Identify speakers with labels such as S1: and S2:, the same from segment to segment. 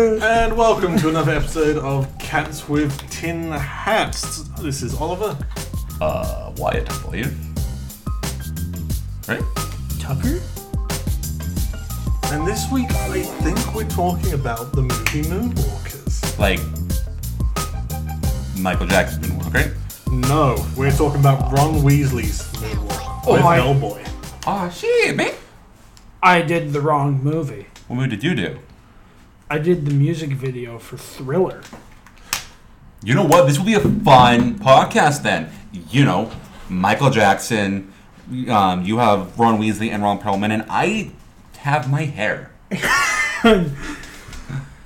S1: And welcome to another episode of Cats with Tin Hats. This is Oliver.
S2: Uh, Wyatt, I believe. Right?
S3: Tucker?
S1: And this week, I think we're talking about the movie Moonwalkers.
S2: Like Michael Jackson moonwalk, right?
S1: No, we're talking about Ron Weasley's Moonwalk
S3: Oh
S1: with
S3: my-
S1: Hellboy.
S2: Oh shit, man.
S3: I did the wrong movie.
S2: What movie did you do?
S3: I did the music video for Thriller.
S2: You know what? This will be a fun podcast then. You know, Michael Jackson. Um, you have Ron Weasley and Ron Perlman, and I have my hair.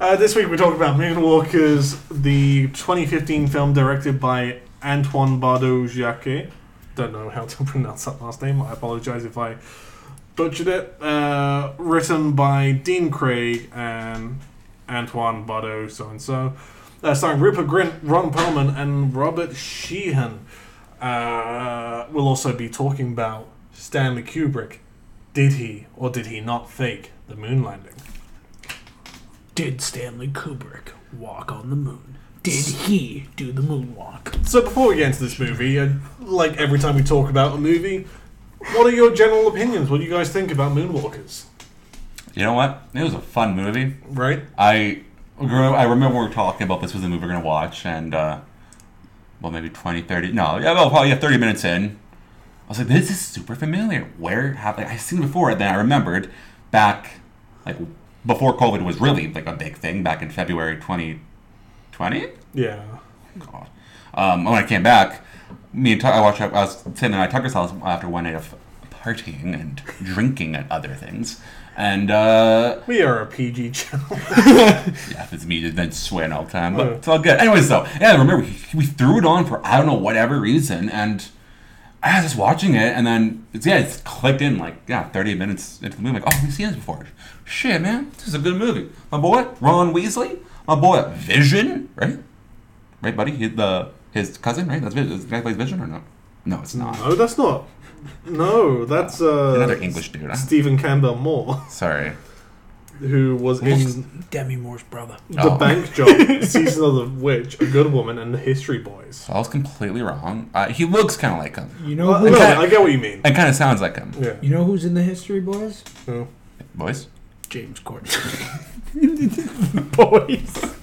S1: Uh, this week, we're talking about Moonwalkers, the 2015 film directed by Antoine Bardou-Jacquet. Don't know how to pronounce that last name. I apologize if I butchered it. Uh, written by Dean Craig and Antoine Bardou, so and so. Uh, starring Rupert Grint, Ron Perlman, and Robert Sheehan. Uh, we'll also be talking about Stanley Kubrick. Did he or did he not fake the moon landing?
S3: Did Stanley Kubrick walk on the moon? Did he do the moonwalk?
S1: So before we get into this movie, uh, like every time we talk about a movie, what are your general opinions? What do you guys think about Moonwalkers?
S2: You know what? It was a fun movie.
S1: Right?
S2: I I remember we were talking about this was the movie we are gonna watch, and uh, well, maybe 20, 30, no, yeah, well, probably yeah, thirty minutes in, I was like, this is super familiar. Where have I, I seen it before? And then I remembered back, like before COVID was really like a big thing back in February twenty twenty.
S1: Yeah.
S2: God. Um, when I came back, me and Tuck, I watched. I was sitting at Tucker's house after one night of partying and drinking and other things, and. uh
S1: We are a PG channel.
S2: yeah, if it's me, then swearing all the time. But it's all good. Anyways, though, yeah, remember we, we threw it on for I don't know whatever reason, and I was just watching it, and then it's, yeah, it's clicked in like yeah, thirty minutes into the movie. Like, oh, we've seen this before. Shit, man, this is a good movie. My boy Ron Weasley, my boy Vision, right? Right, buddy, he, the his cousin, right? That's Vision. Is the guy plays Vision or no? No, it's not.
S1: no, that's not. No, that's uh,
S2: Another English dude. Huh?
S1: Stephen Campbell Moore,
S2: Sorry.
S1: who was in
S3: Demi Moore's brother.
S1: The
S2: Oh.
S1: Bank Job, Season of the Witch, A Good Woman, and The History Boys.
S2: I was completely wrong. Uh, he looks kind of like him.
S3: You know
S1: Well,
S3: who?
S1: no,
S2: kinda-
S1: I get what you mean.
S2: It kind of sounds like him.
S1: Yeah.
S3: You know who's in the History Boys?
S1: No.
S2: Boys.
S3: James Corden. Boys.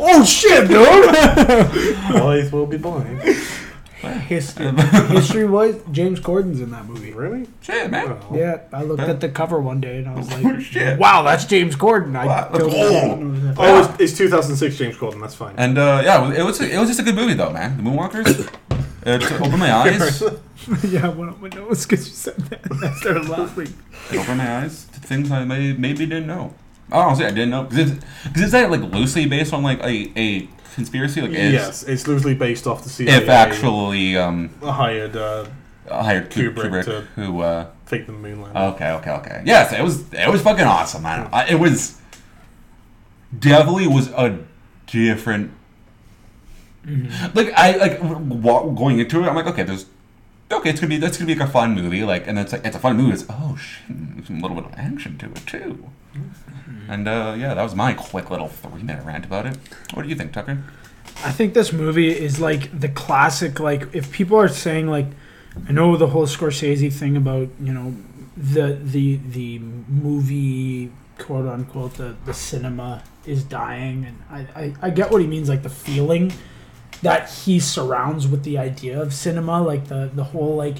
S3: oh shit, dude!
S1: Boys will be boys.
S3: History, History Boys. James Corden's in that movie.
S1: Really?
S2: Shit, man.
S1: Oh.
S3: Yeah, I looked at the cover one day and I was
S2: Oh,
S3: like,
S2: shit.
S3: "Wow, that's James Corden." I
S2: Wow, that's
S3: totally
S2: old.
S3: know that.
S1: Oh, it's, it's 2006 James Corden. That's fine.
S2: And uh, yeah, it was it was just a good movie though, man. The Moonwalkers. it opened my eyes. It
S3: yeah, I went up my nose because you said that. And I started laughing.
S2: opened my eyes to things I may, maybe didn't know. Oh, honestly, I didn't know because it's that like loosely based on like a, a conspiracy. Like, is,
S1: yes, it's loosely based off the CIA.
S2: if actually um,
S1: hired uh,
S2: hired Kubrick,
S1: Kubrick to-
S2: who. Uh,
S1: fake the moon landing.
S2: okay, okay, okay. Yes, it was it was fucking awesome, man. I, it was definitely was a different like I like wa- going into it. I'm like, okay, there's okay, it's gonna be that's gonna be like a fun movie. Like, and it's like it's a fun movie. It's oh shit, a little bit of action to it too. And uh, yeah, that was my quick little three minute rant about it. What do you think, Tucker?
S3: I think this movie is like the classic. Like, if people are saying like, I know the whole Scorsese thing about you know the the the movie quote unquote the the cinema is dying, and I I, I get what he means. Like the feeling that he surrounds with the idea of cinema, like the the whole like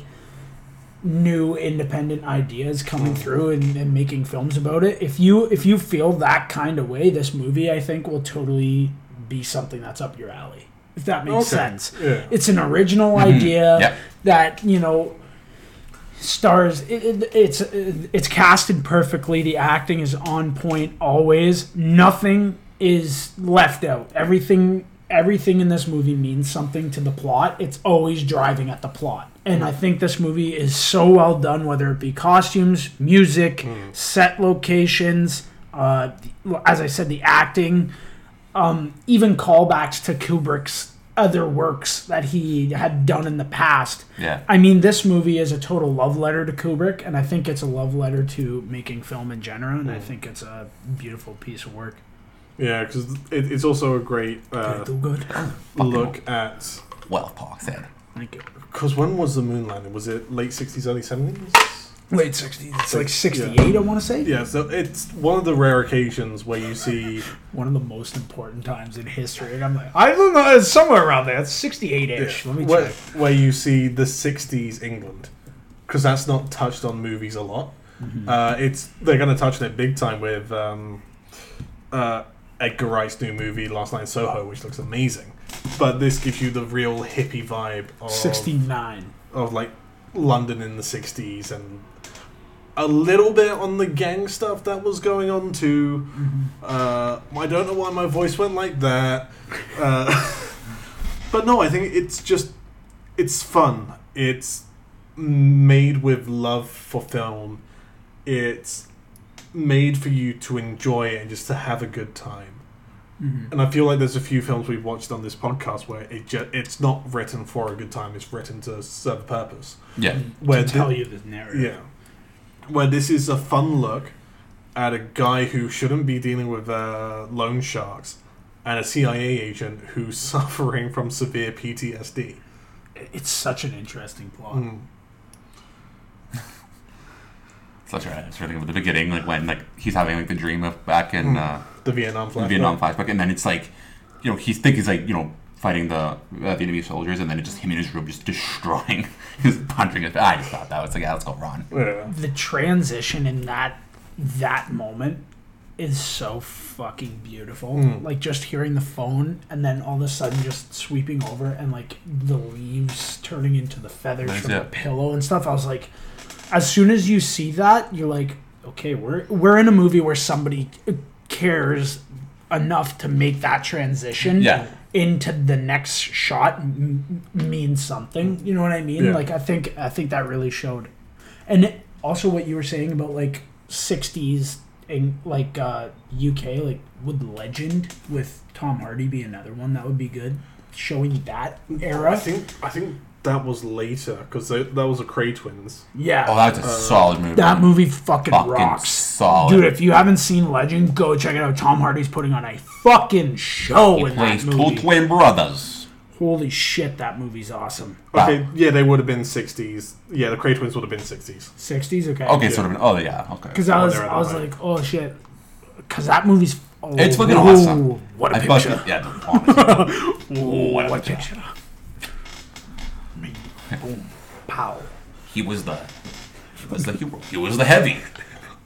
S3: new independent ideas coming mm. through and, and making films about it. If you if you feel that kind of way, this movie I think will totally be something that's up your alley. If that makes
S1: Okay.
S3: sense.
S1: Yeah.
S3: It's an original mm-hmm. idea
S2: Yeah.
S3: that, you know, stars it, it, it's it's casted perfectly. The acting is on point always. Nothing is left out. Everything everything in this movie means something to the plot. It's always driving at the plot. And I think this movie is so well done, whether it be costumes, music, set locations, uh, as I said, the acting, um, even callbacks to Kubrick's other works that he had done in the past.
S2: Yeah.
S3: I mean, this movie is a total love letter to Kubrick, and I think it's a love letter to making film in general, and I
S1: Mm.
S3: think it's a beautiful piece of work.
S1: Yeah, because it, it's also a great uh,
S3: do good.
S1: look at.
S2: Well, Park said.
S3: Thank you.
S1: Because when was the moon landing? Was it late 60s, early 70s?
S3: Late 60s. It's like
S1: Yeah.
S3: 68, I want to say.
S1: Yeah, so it's one of the rare occasions where you see.
S3: One of the most important times in history. And I'm like, I don't know, it's somewhere around there. It's 68 ish. Let me
S1: where,
S3: check.
S1: where you see the 60s England. Because that's not touched on movies a lot.
S3: Mm-hmm.
S1: Uh, it's They're going to touch on it big time with um, uh, Edgar Wright's new movie, Last Night in Soho, which looks amazing. But this gives you the real hippie vibe of,
S3: 69.
S1: of like London in the 60s and a little bit on the gang stuff that was going on too. Uh, I don't know why my voice went like that. Uh, but no, I think it's just it's fun. It's made with love for film. It's made for you to enjoy it and just to have a good time.
S3: Mhm.
S1: And I feel like there's a few films we've watched on this podcast where it ju- it's not written for a good time. It's written to serve a purpose.
S2: Yeah.
S1: Where
S3: to
S1: thi-
S3: tell you the narrative.
S1: yeah. Where this is a fun look at a guy who shouldn't be dealing with uh, loan sharks and a CIA agent who's suffering from severe PTSD.
S3: It's such an interesting plot.
S1: Mm.
S2: Such a it's really at the beginning, like when like he's having like the dream of back in
S1: Hmm.
S2: uh,
S1: The Vietnam flashback.
S2: Vietnam flashback, and then it's like, you know, he's think he's like you know fighting the uh, the enemy soldiers, and then it's just him in his room just destroying, just punching it. I just thought that was like, yeah, let's go run.
S1: Yeah.
S3: The transition in that that moment is so fucking beautiful.
S1: Mm.
S3: Like just hearing the phone and then all of a sudden just sweeping over and like the leaves turning into the feathers
S2: That's
S3: from
S2: it.
S3: the pillow and stuff. I was like, as soon as you see that, you're like, okay, we're we're in a movie where somebody cares enough to make that transition
S2: Yeah.
S3: into the next shot m- m- means something. You know what I mean?
S1: Yeah.
S3: Like I think I think that really showed. And it- also what you were saying about like 60s in like uh UK like would Legend with Tom Hardy be another one that would be good showing that era.
S1: I think I think that was later because that was a Kray twins.
S3: yeah.
S2: Oh, that's a
S1: Uh,
S2: solid movie.
S3: that movie fucking,
S2: fucking
S3: rocks.
S2: solid.
S3: Dude, if you haven't seen Legend, go check it out. Tom Hardy's putting on a fucking show
S2: he
S3: in
S2: plays
S3: that
S2: two
S3: movie.
S2: twin brothers.
S3: Holy shit, that movie's awesome.
S1: Okay, yeah, they would have been sixties. Yeah, the Kray twins would have been sixties.
S3: 60s, okay.
S2: Okay, sort of. Been, Oh yeah, okay.
S3: Because I
S1: Oh,
S3: was,
S1: they're
S3: I was
S1: right.
S3: like, oh shit, because that movie's. Oh,
S2: It's fucking
S3: whoa,
S2: awesome.
S3: What a
S2: I
S3: picture!
S2: fucking yeah. honestly.
S3: Whoa,
S2: what a
S3: what a
S2: picture.
S3: picture! Boom, pow.
S2: he was the he was the hero. He was the heavy.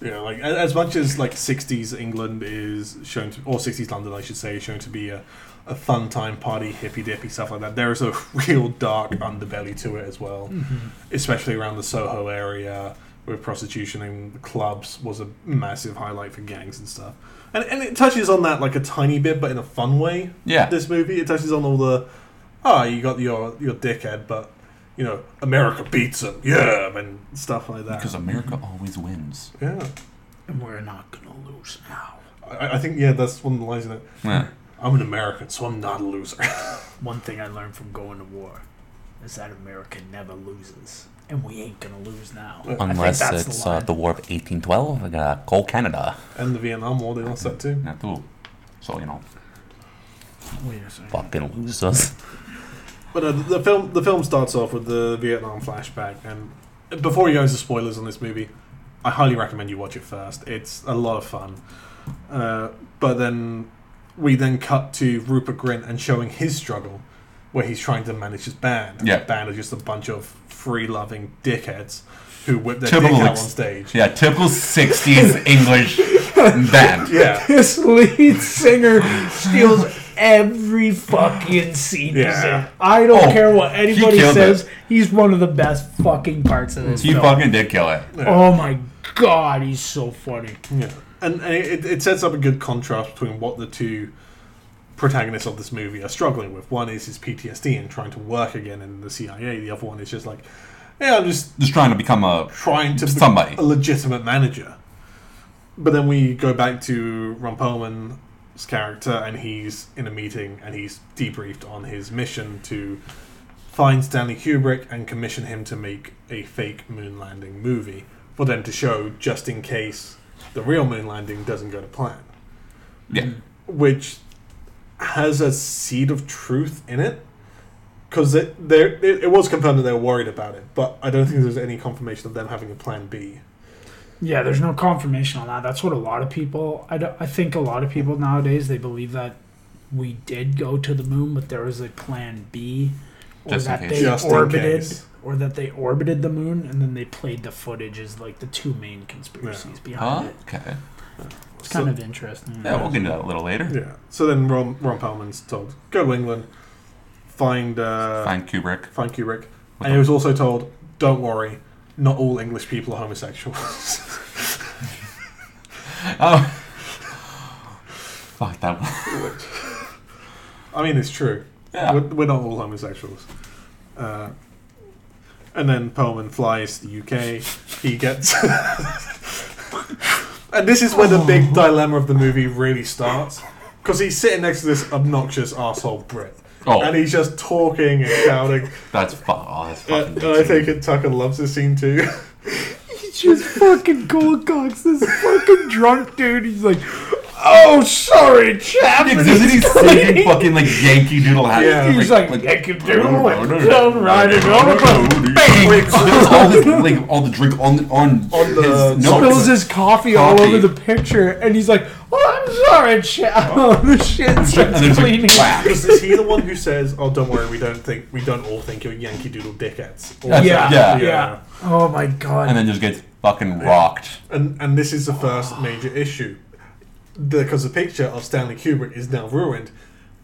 S1: Yeah, like as much as like '60s England is shown to, or '60s London, I should say, is shown to be a, a fun time party, hippy dippy stuff like that. There is a real dark underbelly to it as well, mm-hmm. especially around the Soho area, where prostitution and clubs was a massive highlight for gangs and stuff. And and it touches on that like a tiny bit, but in a fun way.
S2: Yeah.
S1: This movie it touches on all the, oh, you got your your dickhead, but you know America beats them, yeah, and stuff like that.
S2: Because America always wins.
S1: yeah.
S3: And we're not gonna lose now.
S1: I, I think yeah, that's one of the lines in it.
S2: Yeah.
S1: I'm an American, so I'm not a loser.
S3: One thing I learned from going to war is that America never loses, and we ain't gonna lose now.
S2: Unless it's
S3: the
S2: uh, the War of 1812, like, uh, go Canada.
S1: and the Vietnam War, they lost that too.
S2: Yeah, too. So you know,
S3: Wait a second.
S2: fucking losers.
S1: But uh, the film the film starts off with the Vietnam flashback, and before you go into spoilers on this movie, I highly recommend you watch it first. It's a lot of fun. Uh, but then we then cut to Rupert Grint and showing his struggle, where he's trying to manage his band. And
S2: Yeah.
S1: the band are just a bunch of free loving dickheads who whip their
S2: Typical
S1: dick out
S2: ex-
S1: on stage.
S2: Yeah, typical 60s English band.
S1: Yeah.
S3: This lead singer steals every fucking scene he's
S1: Yeah.
S3: in. I don't
S2: Oh,
S3: care what anybody
S2: killed
S3: says.
S2: it.
S3: He's one of the best fucking parts of this
S2: He
S3: film.
S2: fucking did kill it.
S3: Oh my god, he's so funny.
S1: Yeah, and, and it, it sets up a good contrast between what the two protagonists of this movie are struggling with. One is his PTSD and trying to work again in the CIA. The other one is just like, yeah, I'm just
S2: Just trying to become a.
S1: trying to be
S2: Somebody.
S1: a legitimate manager. But then we go back to Ron Perlman character, and he's in a meeting and he's debriefed on his mission to find Stanley Kubrick and commission him to make a fake moon landing movie for them to show just in case the real moon landing doesn't go to plan.
S2: Yeah.
S1: Which has a seed of truth in it. Because it, there, it, it was confirmed that they were worried about it, but I don't think there's any confirmation of them having a plan B.
S3: Yeah, there's no confirmation on that. That's what a lot of people. I, don't- I think a lot of people nowadays they believe that we did go to the moon, but there was a plan B, or
S2: Just in
S3: that
S2: case.
S3: they
S1: Just in
S3: orbited,
S1: case.
S3: or that they orbited the moon, and then they played the footage as like the two main conspiracies behind
S2: Huh?
S3: it.
S2: Okay.
S3: It's
S1: So-
S3: kind of interesting.
S2: Yeah, we'll get into that a little later.
S1: Yeah. So then Ron, Ron Perlman's told, go to England, find uh,
S2: Find Kubrick.
S1: find Kubrick.
S2: With
S1: And he was also told, don't worry, not all English people are homosexuals.
S2: Oh. Fuck that one.
S1: I mean, it's true.
S2: Yeah.
S1: We're, we're not all homosexuals. Uh, and then Perlman flies to the UK. He gets. and this is where the big dilemma of the movie really starts. Because he's sitting next to this obnoxious asshole Brit.
S2: Oh,
S1: And he's just talking and shouting.
S2: that's fuck. Oh, that's
S1: Uh, and I think Tucker loves this scene too.
S3: He just fucking cold cocks this fucking drunk dude. He's like, "Oh, sorry, chap."
S2: Yeah,
S3: and
S2: 'cause isn't he
S3: he's
S2: singing fucking like Yankee Doodle Hat?
S1: Yeah.
S3: He's like, Yankee Doodle, oh, and down riding on a boat.
S2: Bang!
S1: Wait,
S2: all his like all the drink on the, on,
S1: On the-
S2: his
S1: Spills
S2: notes.
S3: spills his coffee, all
S2: Coffee.
S3: over the picture, and he's like, "Oh, I'm sorry, chap." Oh, the shit
S2: And
S3: starts
S2: there's a
S3: cleaning.
S2: clap.
S1: Because is he the one who says, "Oh, don't worry, we don't think we don't all think you're Yankee Doodle dickheads"? Or-
S3: Yeah, yeah,
S2: yeah.
S3: Oh my god.
S2: And then just gets fucking rocked.
S1: And and this is the first major issue, because the picture of Stanley Kubrick is now ruined.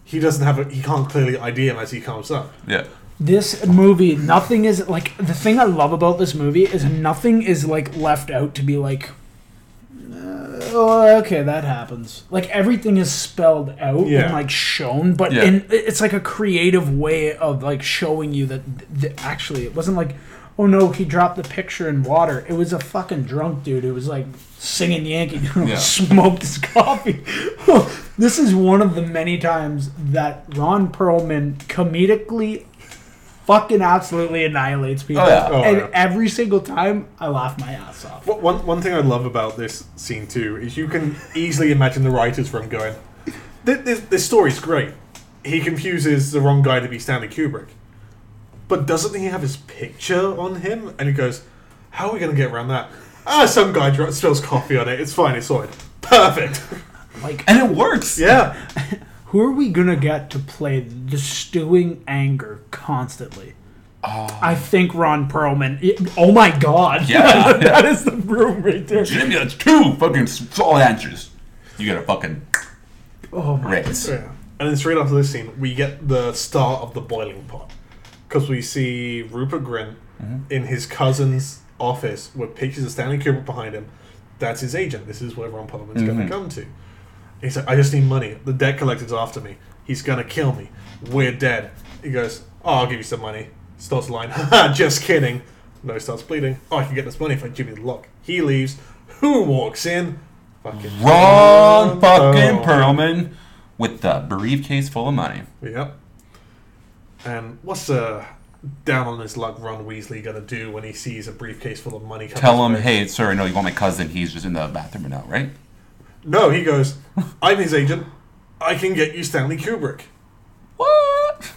S1: He doesn't have a. He can't clearly ID him as he comes up.
S2: Yeah.
S3: this movie, nothing is like the thing I love about this movie is nothing is like left out to be like. Uh, oh, okay, that happens. Like everything is spelled out
S1: Yeah.
S3: and like shown, but
S2: Yeah.
S3: in it's like a creative way of like showing you that th- th- actually it wasn't like, oh no, he dropped the picture in water. It was a fucking drunk dude who was like singing Yankee Doodle,
S2: Yeah.
S3: smoked his coffee. this is one of the many times that Ron Perlman comedically fucking absolutely annihilates people.
S2: Oh, yeah.
S1: Oh,
S3: and
S1: yeah.
S3: every single time I laugh my ass off.
S1: One one thing I love about this scene too is you can easily imagine the writers room going, "This, this, this story's great." He confuses the wrong guy to be Stanley Kubrick, but doesn't he have his picture on him? And he goes, "How are we going to get around that?" Ah, some guy dro- spills coffee on it. It's fine. It's sorted. Perfect.
S3: Like,
S2: And it works.
S1: Yeah.
S3: who are we gonna get to play the stewing anger constantly?
S2: Oh,
S3: I think Ron Perlman. it- oh my god!
S2: Yeah.
S3: that is the room right there.
S2: Jimmy, that's two fucking solid answers. You got a fucking
S3: Oh my.
S2: raise.
S1: Yeah. And then straight after this scene, we get the start of the boiling pot. Because we see Rupert Grint in his cousin's office with pictures of Stanley Kubrick behind him. That's his agent. This is where Ron Perlman's going
S2: Mhm.
S1: to come to. He's like, I just need money. The debt collector's after me. He's going to kill me. We're dead. He goes, Oh, I'll give you some money. Starts lying. just kidding. No, he starts bleeding. Oh, I can get this money if I give you the lock. He leaves. Who walks in? Fucking
S2: Ron fucking
S1: Perlman.
S2: Perlman with the briefcase full of money.
S1: Yep. And what's uh down on his luck Ron Weasley gonna do when he sees a briefcase full of money? come
S2: Tell him, hey, sir, no, you want my cousin? He's just in the bathroom now, right?
S1: No, he goes. I'm his agent. I can get you Stanley Kubrick.
S2: What?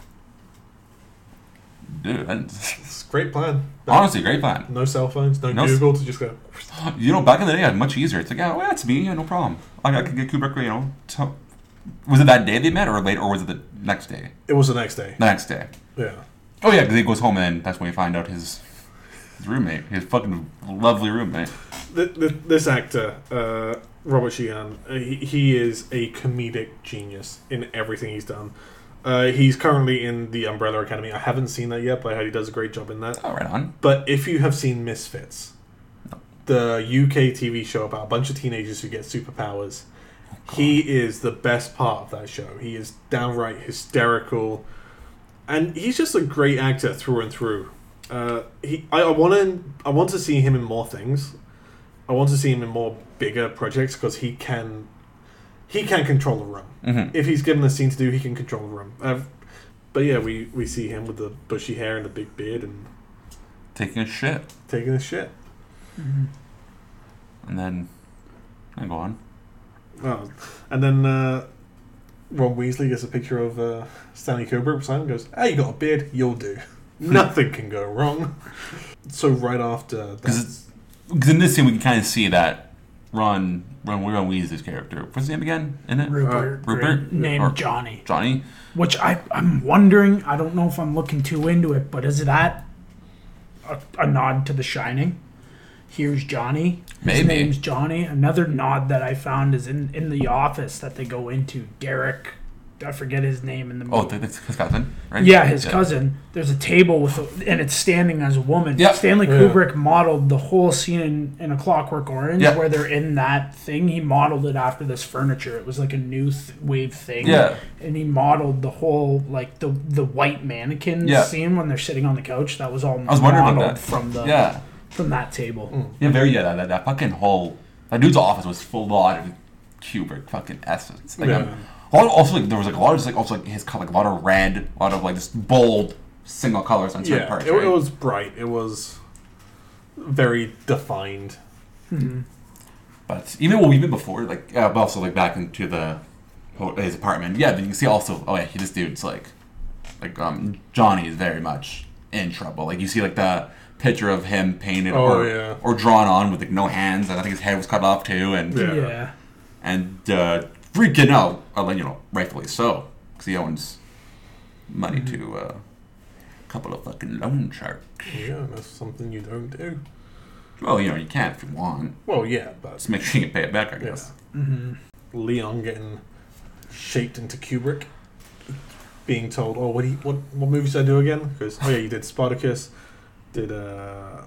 S2: Dude, that's,
S1: It's a great plan.
S2: honestly, great plan.
S1: No cell phones, no,
S2: No
S1: Google to just go.
S2: You know, back in the day, it was much easier. It's like, oh, yeah, well, that's me. Yeah, no problem. I, I could get Kubrick. You know, so, was it that day they met, or late, or was it the next day?
S1: It was the next day.
S2: The next day.
S1: Yeah.
S2: Oh yeah, because he goes home and that's when we find out his his roommate, his fucking lovely roommate.
S1: Th th this actor, uh, Robert Sheehan, uh, he, he is a comedic genius in everything he's done. Uh, he's currently in the Umbrella Academy. I haven't seen that yet, but I heard he does a great job in that.
S2: Oh, right on.
S1: But if you have seen Misfits, the UK TV show about a bunch of teenagers who get superpowers, he is the best part of that show. He is downright hysterical, and he's just a great actor through and through. Uh, he, I, I want to, I want to see him in more things. I want to see him in more bigger projects because he can, he can control the room.
S2: hmm
S1: If he's given a scene to do, he can control the room. Uh, but yeah, we, we see him with the bushy hair and the big beard and
S2: Taking a shit,
S1: taking his shit.
S3: Mhm.
S2: and then and go on.
S1: Oh. And then uh, Ron Weasley gets a picture of uh, Stanley Kubrick beside him and goes, Hey, you got a beard? You'll do. Nothing can go wrong. So right after
S2: Because it's because in this scene we can kind of see that Ron Ron Ron Weasley's character. What's his name again? In it,
S3: Rupert,
S2: Uh, Rupert?
S3: named
S2: Or-
S3: Johnny.
S2: Johnny.
S3: Which I, I'm wondering, I don't know if I'm looking too into it, but is that a, a nod to The Shining? Here's Johnny. His name's Johnny. Another nod that I found is in, in the office that they go into. Derek, I forget his name in the movie.
S2: Oh, th- that's his cousin, right?
S3: yeah, his cousin. There's a table with, a, and it's standing as a woman.
S2: Yep.
S3: Stanley
S1: Yeah.
S3: Kubrick modeled the whole scene in, in A Clockwork Orange,
S2: Yep.
S3: where they're in that thing. He modeled it after this furniture. It was like a new th- wave thing
S2: Yeah.
S3: and he modeled the whole like the the white mannequin
S2: Yeah.
S3: scene when they're sitting on the couch. That was all
S2: I was wondering about
S3: modeled
S2: that.
S3: from the
S2: Yeah.
S3: From that table.
S2: Yeah, very yeah. That, that, that fucking whole that dude's office was full of Kubrick fucking essence. Like,
S1: Yeah.
S2: um, a lot of- also like there was like a lot of just like also like his color, like a lot of red, a lot of like just bold single colors on certain
S1: yeah,
S2: parts.
S1: it,
S2: right?
S1: it was bright. It was very defined.
S2: But even well, even before like uh, but also like back into the his apartment, yeah. Then you can see also oh yeah, he, this dude's like like um Johnny is very much in trouble. Like you see like the picture of him painted
S1: Oh,
S2: or
S1: yeah.
S2: or drawn on with like no hands, and I think his head was cut off too, and
S1: Yeah.
S3: Yeah.
S2: and uh, freaking out, uh, you know, rightfully so, because he owns money to uh, a couple of fucking loan sharks.
S1: Yeah, that's something you don't do.
S2: Well, you know, you can if you want.
S1: Well, yeah, but
S2: Just make sure you can pay it back, I
S1: yeah.
S2: guess.
S1: Leon getting shaped into Kubrick, being told, "Oh, what do you, what what movies did I do again?" Because oh yeah, you did Spartacus, did uh,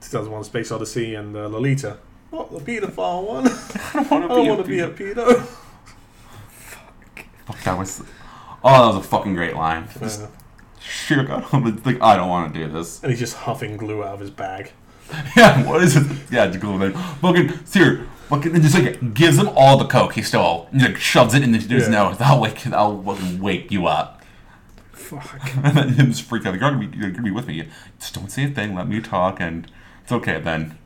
S1: 2001: Space Odyssey, and uh, Lolita. What the pedophile one?
S2: I don't want
S1: I don't want to be a pedo.
S2: Fuck, Fuck, that was. Oh, that was a fucking great line. Just like I don't want to do this.
S1: and he's just huffing glue out of his bag.
S2: Yeah, what is it? Yeah, just go then. Fucking, here, fucking, and just like gives him all the coke he stole, and like shoves it in his
S1: Yeah.
S2: nose. That'll wake, that'll fucking wake you up.
S3: Fuck.
S2: And then him just freak out. Like, you're gonna, be, you're gonna be with me. Just don't say a thing. Let me talk, and it's okay then.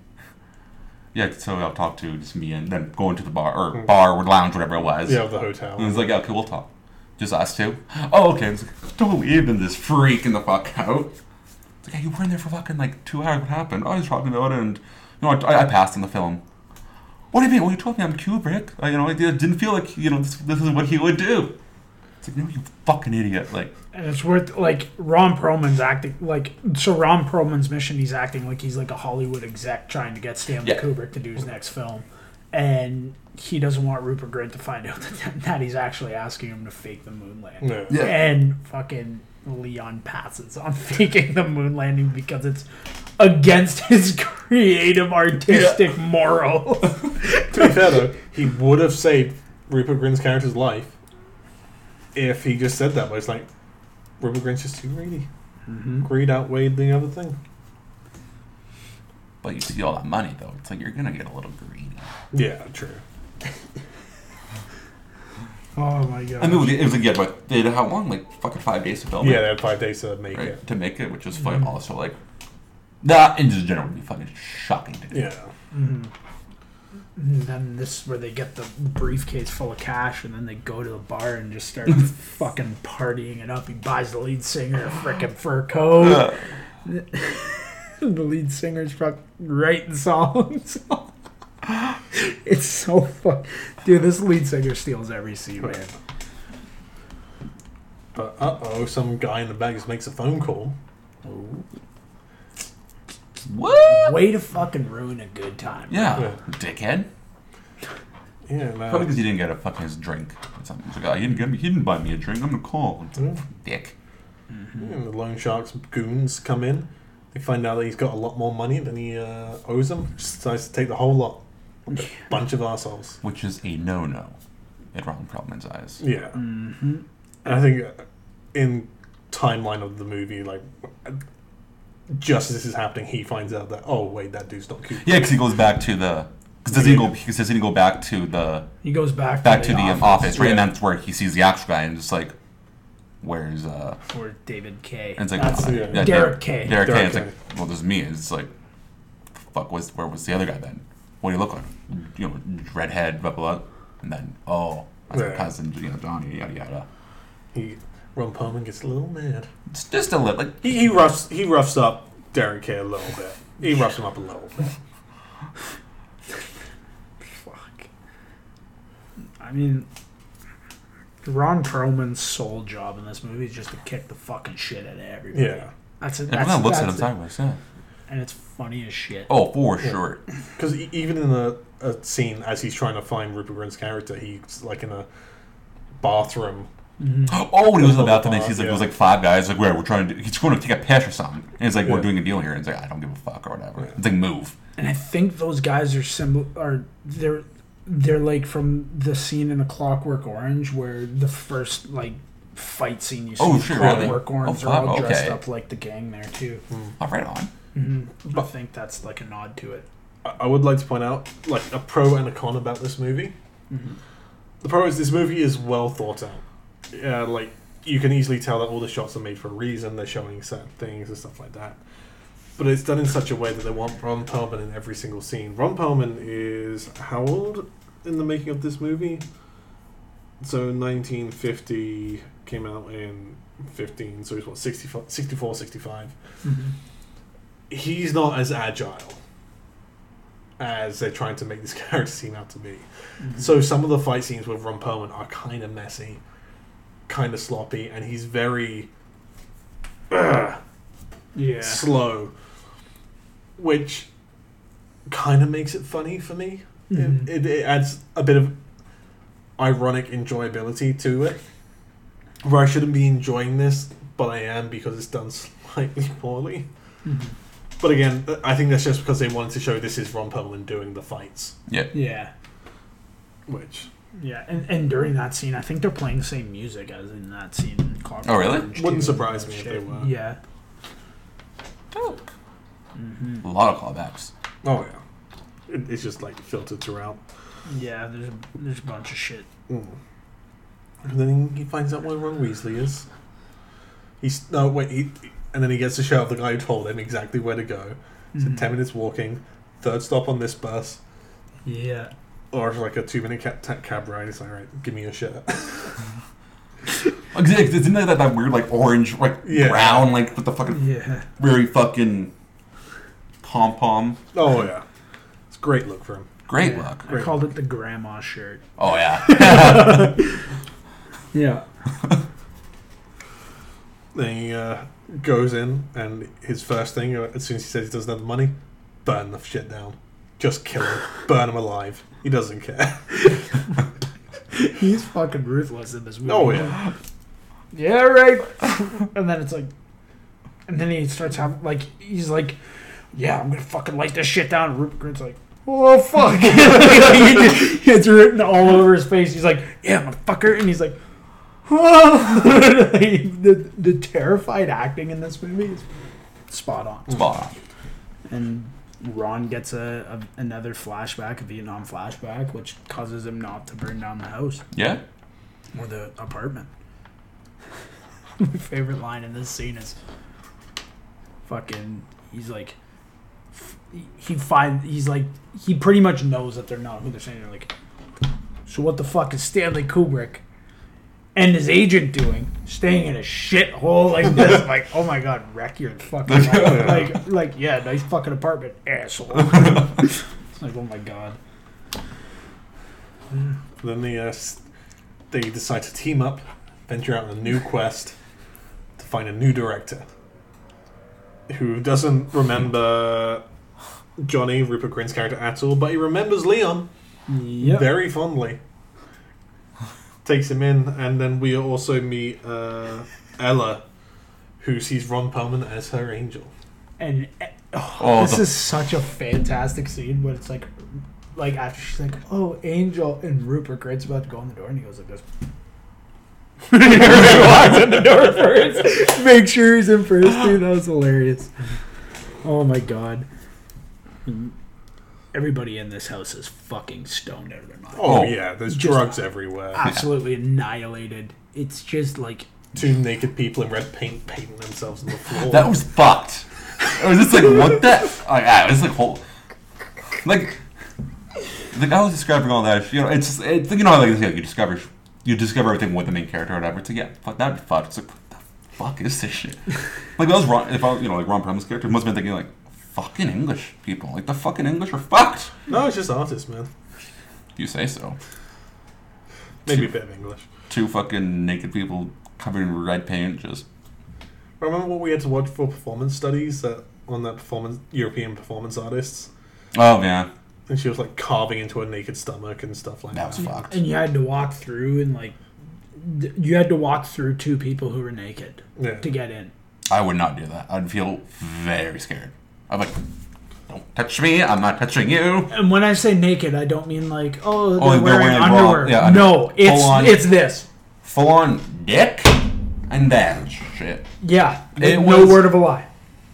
S2: Yeah, so I'll talk to just me, and then go into the bar or hmm. bar or lounge, whatever it was.
S1: Yeah, the hotel.
S2: And he's like, okay, we'll talk. Just us two. Oh, okay. It's like, don't leave, and this freaking the fuck out. It's like, yeah, you were in there for fucking like two hours. What happened? Oh, I was talking about it, and you know, I, I passed in the film. What do you mean? Well, you told me I'm Kubrick. I, you know, I didn't feel like you know this, this is what he would do. It's like, no, you fucking idiot. Like,
S3: And it's worth like Ron Perlman's acting like so Ron Perlman's mission. He's acting like he's like a Hollywood exec trying to get Stanley
S2: Yeah.
S3: Kubrick to do his next film, and he doesn't want Rupert Grint to find out that, that he's actually asking him to fake the moon landing.
S1: Yeah.
S2: Yeah.
S3: And fucking Leon passes on faking the moon landing because it's against his creative artistic morals.
S1: To be fair though, he would have saved Rupert Grint's character's life if he just said that. But it's like Rupert Grint's just too greedy. Mm-hmm. Greed outweighed the other thing.
S2: but you see all that money though. It's like you're gonna get a little greedy.
S1: Yeah, true.
S3: Oh my god.
S2: I mean, it was like yeah, but they had how long? Like fucking five days to film
S1: Yeah,
S2: it.
S1: they had five days to make
S2: right,
S1: it.
S2: to make it, which is fucking mm-hmm. also like that in just general would be fucking shocking to do.
S1: Yeah. Mm-hmm.
S3: And then this is where they get the briefcase full of cash, and then they go to the bar and just start fucking partying it up. He buys the lead singer a frickin' fur coat. the lead singer's fucking writing songs. it's so fun, dude. This lead singer steals every scene, man.
S1: But uh oh, some guy in the back just makes a phone call.
S2: What?
S3: Way to fucking ruin a good time.
S2: Yeah,
S1: Yeah.
S2: dickhead.
S1: Yeah, and,
S2: Probably because he didn't get a fucking his drink. Or something. He's like, oh, he didn't get me. He didn't buy me a drink. I'm gonna call. It's like,
S1: Yeah.
S2: Dick.
S1: and the loan sharks goons come in. They find out that he's got a lot more money than he uh, owes them. Just decides to take the whole lot. A bunch of assholes.
S2: Which is a no-no in Ron Perlman's eyes.
S1: Yeah.
S3: Mm-hmm.
S1: And I think uh, in timeline of the movie, like just as this is happening, he finds out that oh wait, that dude's not cute.
S2: Yeah, because he goes back to the Because doesn't he go? Because doesn't he go back to the
S3: He goes back
S2: back to the um, office, right? And
S1: Yeah.
S2: that's where he sees the actual guy, and just like, where's uh?
S3: or David K.
S2: And it's like
S3: That's
S2: uh,
S1: yeah.
S2: yeah,
S3: Derek K.
S2: Derek K.
S1: Derek
S2: It's like, well, this is me. It's like, fuck. Was where was the other guy then? What do you look like? You know, redhead, blah blah. blah. And then oh, that's my
S1: Yeah.
S2: cousin, you know, Johnny, yada yada.
S1: He, Ron Perlman gets a little mad.
S2: It's just a little like
S1: He, he roughs he roughs up Derek K a little bit. He roughs him up a little bit.
S3: Fuck. I mean, Ron Perlman's sole job in this movie is just to kick the fucking shit out of everybody.
S1: Yeah,
S3: That's it.
S2: everyone
S3: That's,
S2: looks at him sideways. Yeah.
S3: and it's funny as shit.
S2: Oh, for
S1: Yeah.
S2: sure.
S1: because even in a, a scene as he's trying to find Rupert Grint's character, he's like in a bathroom.
S3: Mhm.
S2: Oh, when he was about the
S1: Bar,
S2: bathroom, he's like,
S1: yeah.
S2: it was like five guys. Like, where we're trying to, do, he's going to take a piss or something. And he's like,
S1: Yeah.
S2: we're doing a deal here. And he's like, I don't give a fuck or whatever.
S1: Yeah.
S2: It's like move.
S3: And I think those guys are symbol are they're they're like from the scene in the Clockwork Orange where the first like fight scene you see
S2: Oh,
S3: in
S2: shit, really?
S3: Clockwork Orange
S2: Oh,
S3: are all dressed
S2: okay.
S3: up like the gang there too.
S2: Oh, right on.
S3: Mm-hmm. I think that's like a nod to it.
S1: I, I would like to point out like a pro and a con about this movie.
S3: Mm-hmm.
S1: The pro is this movie is well thought out. Yeah, like you can easily tell that all the shots are made for a reason. They're showing certain things and stuff like that. But it's done in such a way that they want Ron Perlman in every single scene. Ron Perlman is how old in the making of this movie? So 1950 came out in 15, so he's what 64, 64 65
S3: Mm-hmm.
S1: he's not as agile as they're trying to make this character seem out to be.
S3: Mm-hmm.
S1: So some of the fight scenes with Ron Perlman are kind of messy, kind of sloppy, and he's very uh,
S3: yeah,
S1: slow, which kind of makes it funny for me.
S3: Mhm.
S1: It, it, it adds a bit of ironic enjoyability to it, where I shouldn't be enjoying this, but I am because it's done slightly poorly.
S3: Mhm.
S1: But again, I think that's just because they wanted to show this is Ron Perlman doing the fights,
S2: Yeah.
S3: yeah,
S1: which
S3: yeah. And and during that scene, I think they're playing the same music as in that scene. In Clockwork
S2: Oh, really?
S3: Orange,
S1: Wouldn't
S3: too,
S1: surprise me if they were.
S3: Yeah.
S2: Dope.
S3: hmm
S2: A lot of callbacks.
S1: oh yeah, it, it's just like filtered throughout.
S3: Yeah, there's there's a bunch of shit.
S1: Mm. And then he finds out where Ron Weasley is. He's no wait, he, and then he gets to show up the guy who told him exactly where to go. So
S3: Mhm.
S1: ten minutes walking, third stop on this bus,
S3: Yeah.
S1: Or like a two minute ca- ta- cab ride. It's like, all right, give me a shirt.
S2: Like, Isn't that that weird, like, orange, like,
S1: Yeah.
S2: brown, like, with the fucking
S3: Yeah.
S2: very fucking pom pom?
S1: oh yeah, it's a great look for him.
S2: Great
S3: Yeah.
S2: look.
S3: I
S1: Great.
S3: called it the grandma shirt.
S2: Oh, yeah.
S3: Yeah.
S1: Then he uh, goes in, and his first thing, uh, as soon as he says he doesn't have the money, burn the shit down. Just kill him. burn him alive. He doesn't care.
S3: He's fucking ruthless in this oh, movie.
S1: Oh, yeah.
S3: Yeah, right. and then it's like, and then he starts having like he's like, yeah, I'm gonna fucking light this shit down. And Rupert Grint's like, oh fuck, it's written all over his face. He's like, yeah, motherfucker, and he's like, the the terrified acting in this movie is spot on.
S2: Spot on.
S3: And Ron gets a, a another flashback, a Vietnam flashback, which causes him not to burn down the house
S2: Yeah?
S3: or the apartment. My favorite line in this scene is fucking. He's like, he find he's like he pretty much knows that they're not who they're saying. They're like, so what the fuck is Stanley Kubrick and his agent doing? Staying in a shithole like this? like, oh my god, wreck your fucking life. like, like yeah, nice fucking apartment, asshole. it's like, oh my god.
S1: Then they, uh, s- they decide to team up, venture out on a new quest to find a new director who doesn't remember Johnny, Rupert Grint's character, at all, but he remembers Leon
S3: Yep.
S1: very fondly. Takes him in, and then we also meet uh, Ella, who sees Ron Perlman as her angel.
S3: and oh,
S2: Oh,
S3: this
S2: the-
S3: is such a fantastic scene but it's like like after she's like oh angel and rupert grint's about to go in the door and he goes like this. He walks in the door first. Make sure he's in first dude. That was hilarious. Oh my god everybody in this house is fucking stoned out of their mind.
S1: Oh,
S2: Oh.
S1: yeah, there's
S3: Just-
S1: drugs everywhere.
S3: Absolutely annihilated. It's just like
S1: Two naked people in red paint painting themselves on the floor.
S2: That was fucked. I was just like what the like ah, it was like whole like like I was describing all that you know it's just it's you know how, like you discover you discover everything with the main character or whatever it's like yeah fuck that'd be fucked it's like what the fuck is this shit like that was Ron if I you know like Ron Perlman's character must have been thinking like fucking English people like the fucking English are fucked
S1: no, it's just artists, man.
S2: you say so
S1: Maybe a bit of English.
S2: two fucking naked people covered in red paint just
S1: Remember what we had to watch for performance studies that on that performance European performance artists,
S2: oh yeah
S1: and she was like carving into a naked stomach and stuff like
S2: that
S1: that.
S2: was fucked
S3: and you had to walk through and like you had to walk through two people who were naked
S1: Yeah.
S3: to get in.
S2: I would not do that I'd feel very scared I'm like don't touch me I'm not touching you
S3: And when I say naked, I don't mean like oh they're,
S2: Oh, they're
S3: wearing,
S2: wearing raw-
S3: underwear.
S2: yeah,
S3: no, it's
S2: on-
S3: it's this.
S2: full on dick and that shit.
S3: Yeah,
S2: It
S3: no
S2: was-
S3: word of a lie.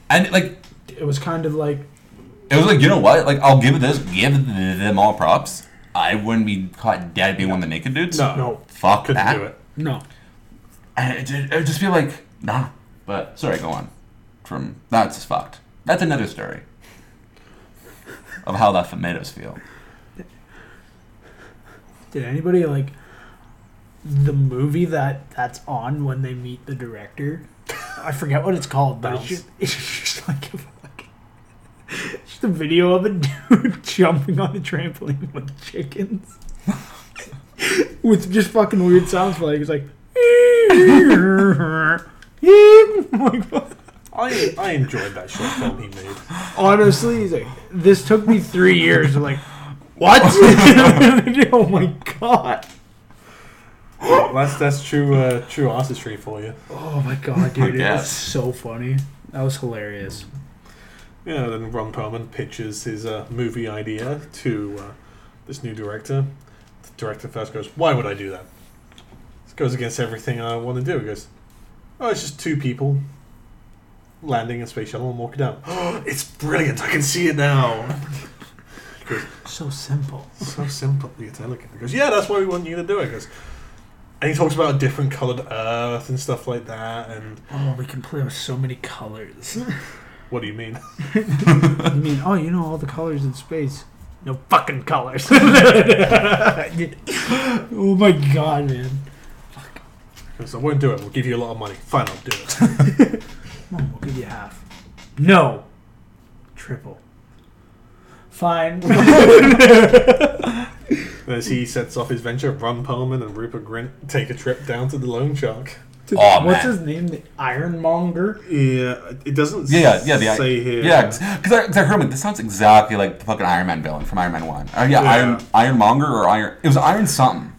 S2: And like
S3: It was kind of like
S2: it was like you know what? Like I'll give this give them all props. I wouldn't be caught dead being one of the naked dudes.
S1: No,
S3: no,
S2: fuck
S1: couldn't
S2: that.
S1: do it.
S3: no.
S2: And it, it, would just feel like nah. But sorry, go on. From that's just fucked. That's another story of how that us feel.
S3: Did anybody like the movie that that's on when they meet the director? I forget what it's called, but it's just, it's just like a fucking, just a video of a dude jumping on a trampoline with chickens, with just fucking weird sounds Like It's like, like
S1: I I enjoyed that short film he made.
S3: honestly, he's like, this took me three years. I'm like, what? oh my god.
S1: That's that's true uh, true artistry for you.
S3: Oh my god, dude, it was so funny. That was hilarious.
S1: Yeah, then Ron Perlman pitches his uh, movie idea to uh, this new director. The director first goes, "Why would I do that? This goes against everything I want to do." He goes, "Oh, it's just two people landing a space shuttle and walking down." Oh, it's brilliant! I can see it now. He goes,
S3: So simple.
S1: so simple yet elegant. He goes, "Yeah, that's why we want you to do it." Goes, and he talks about a different colored Earth and stuff like that. And
S3: Oh, we can play with so many colors.
S1: what do you mean?
S3: you mean, oh, you know all the colors in space? No fucking colors. oh my god, man.
S1: Because I won't do it. We'll give you a lot of money. Fine, I'll do it.
S3: No. Triple. Fine.
S1: As he sets off his venture, Ron Perlman and Rupert Grint take a trip down to the Loan Shark.
S2: Oh,
S3: What's
S2: man.
S3: his name? The Ironmonger?
S1: Yeah, it doesn't
S2: Yeah, yeah, yeah. The,
S1: say here.
S2: Yeah, because I, 'cause I heard him. This sounds exactly like the fucking Iron Man villain from Iron Man One. Uh, yeah,
S1: Yeah.
S2: Iron Ironmonger or Iron. It was Iron something.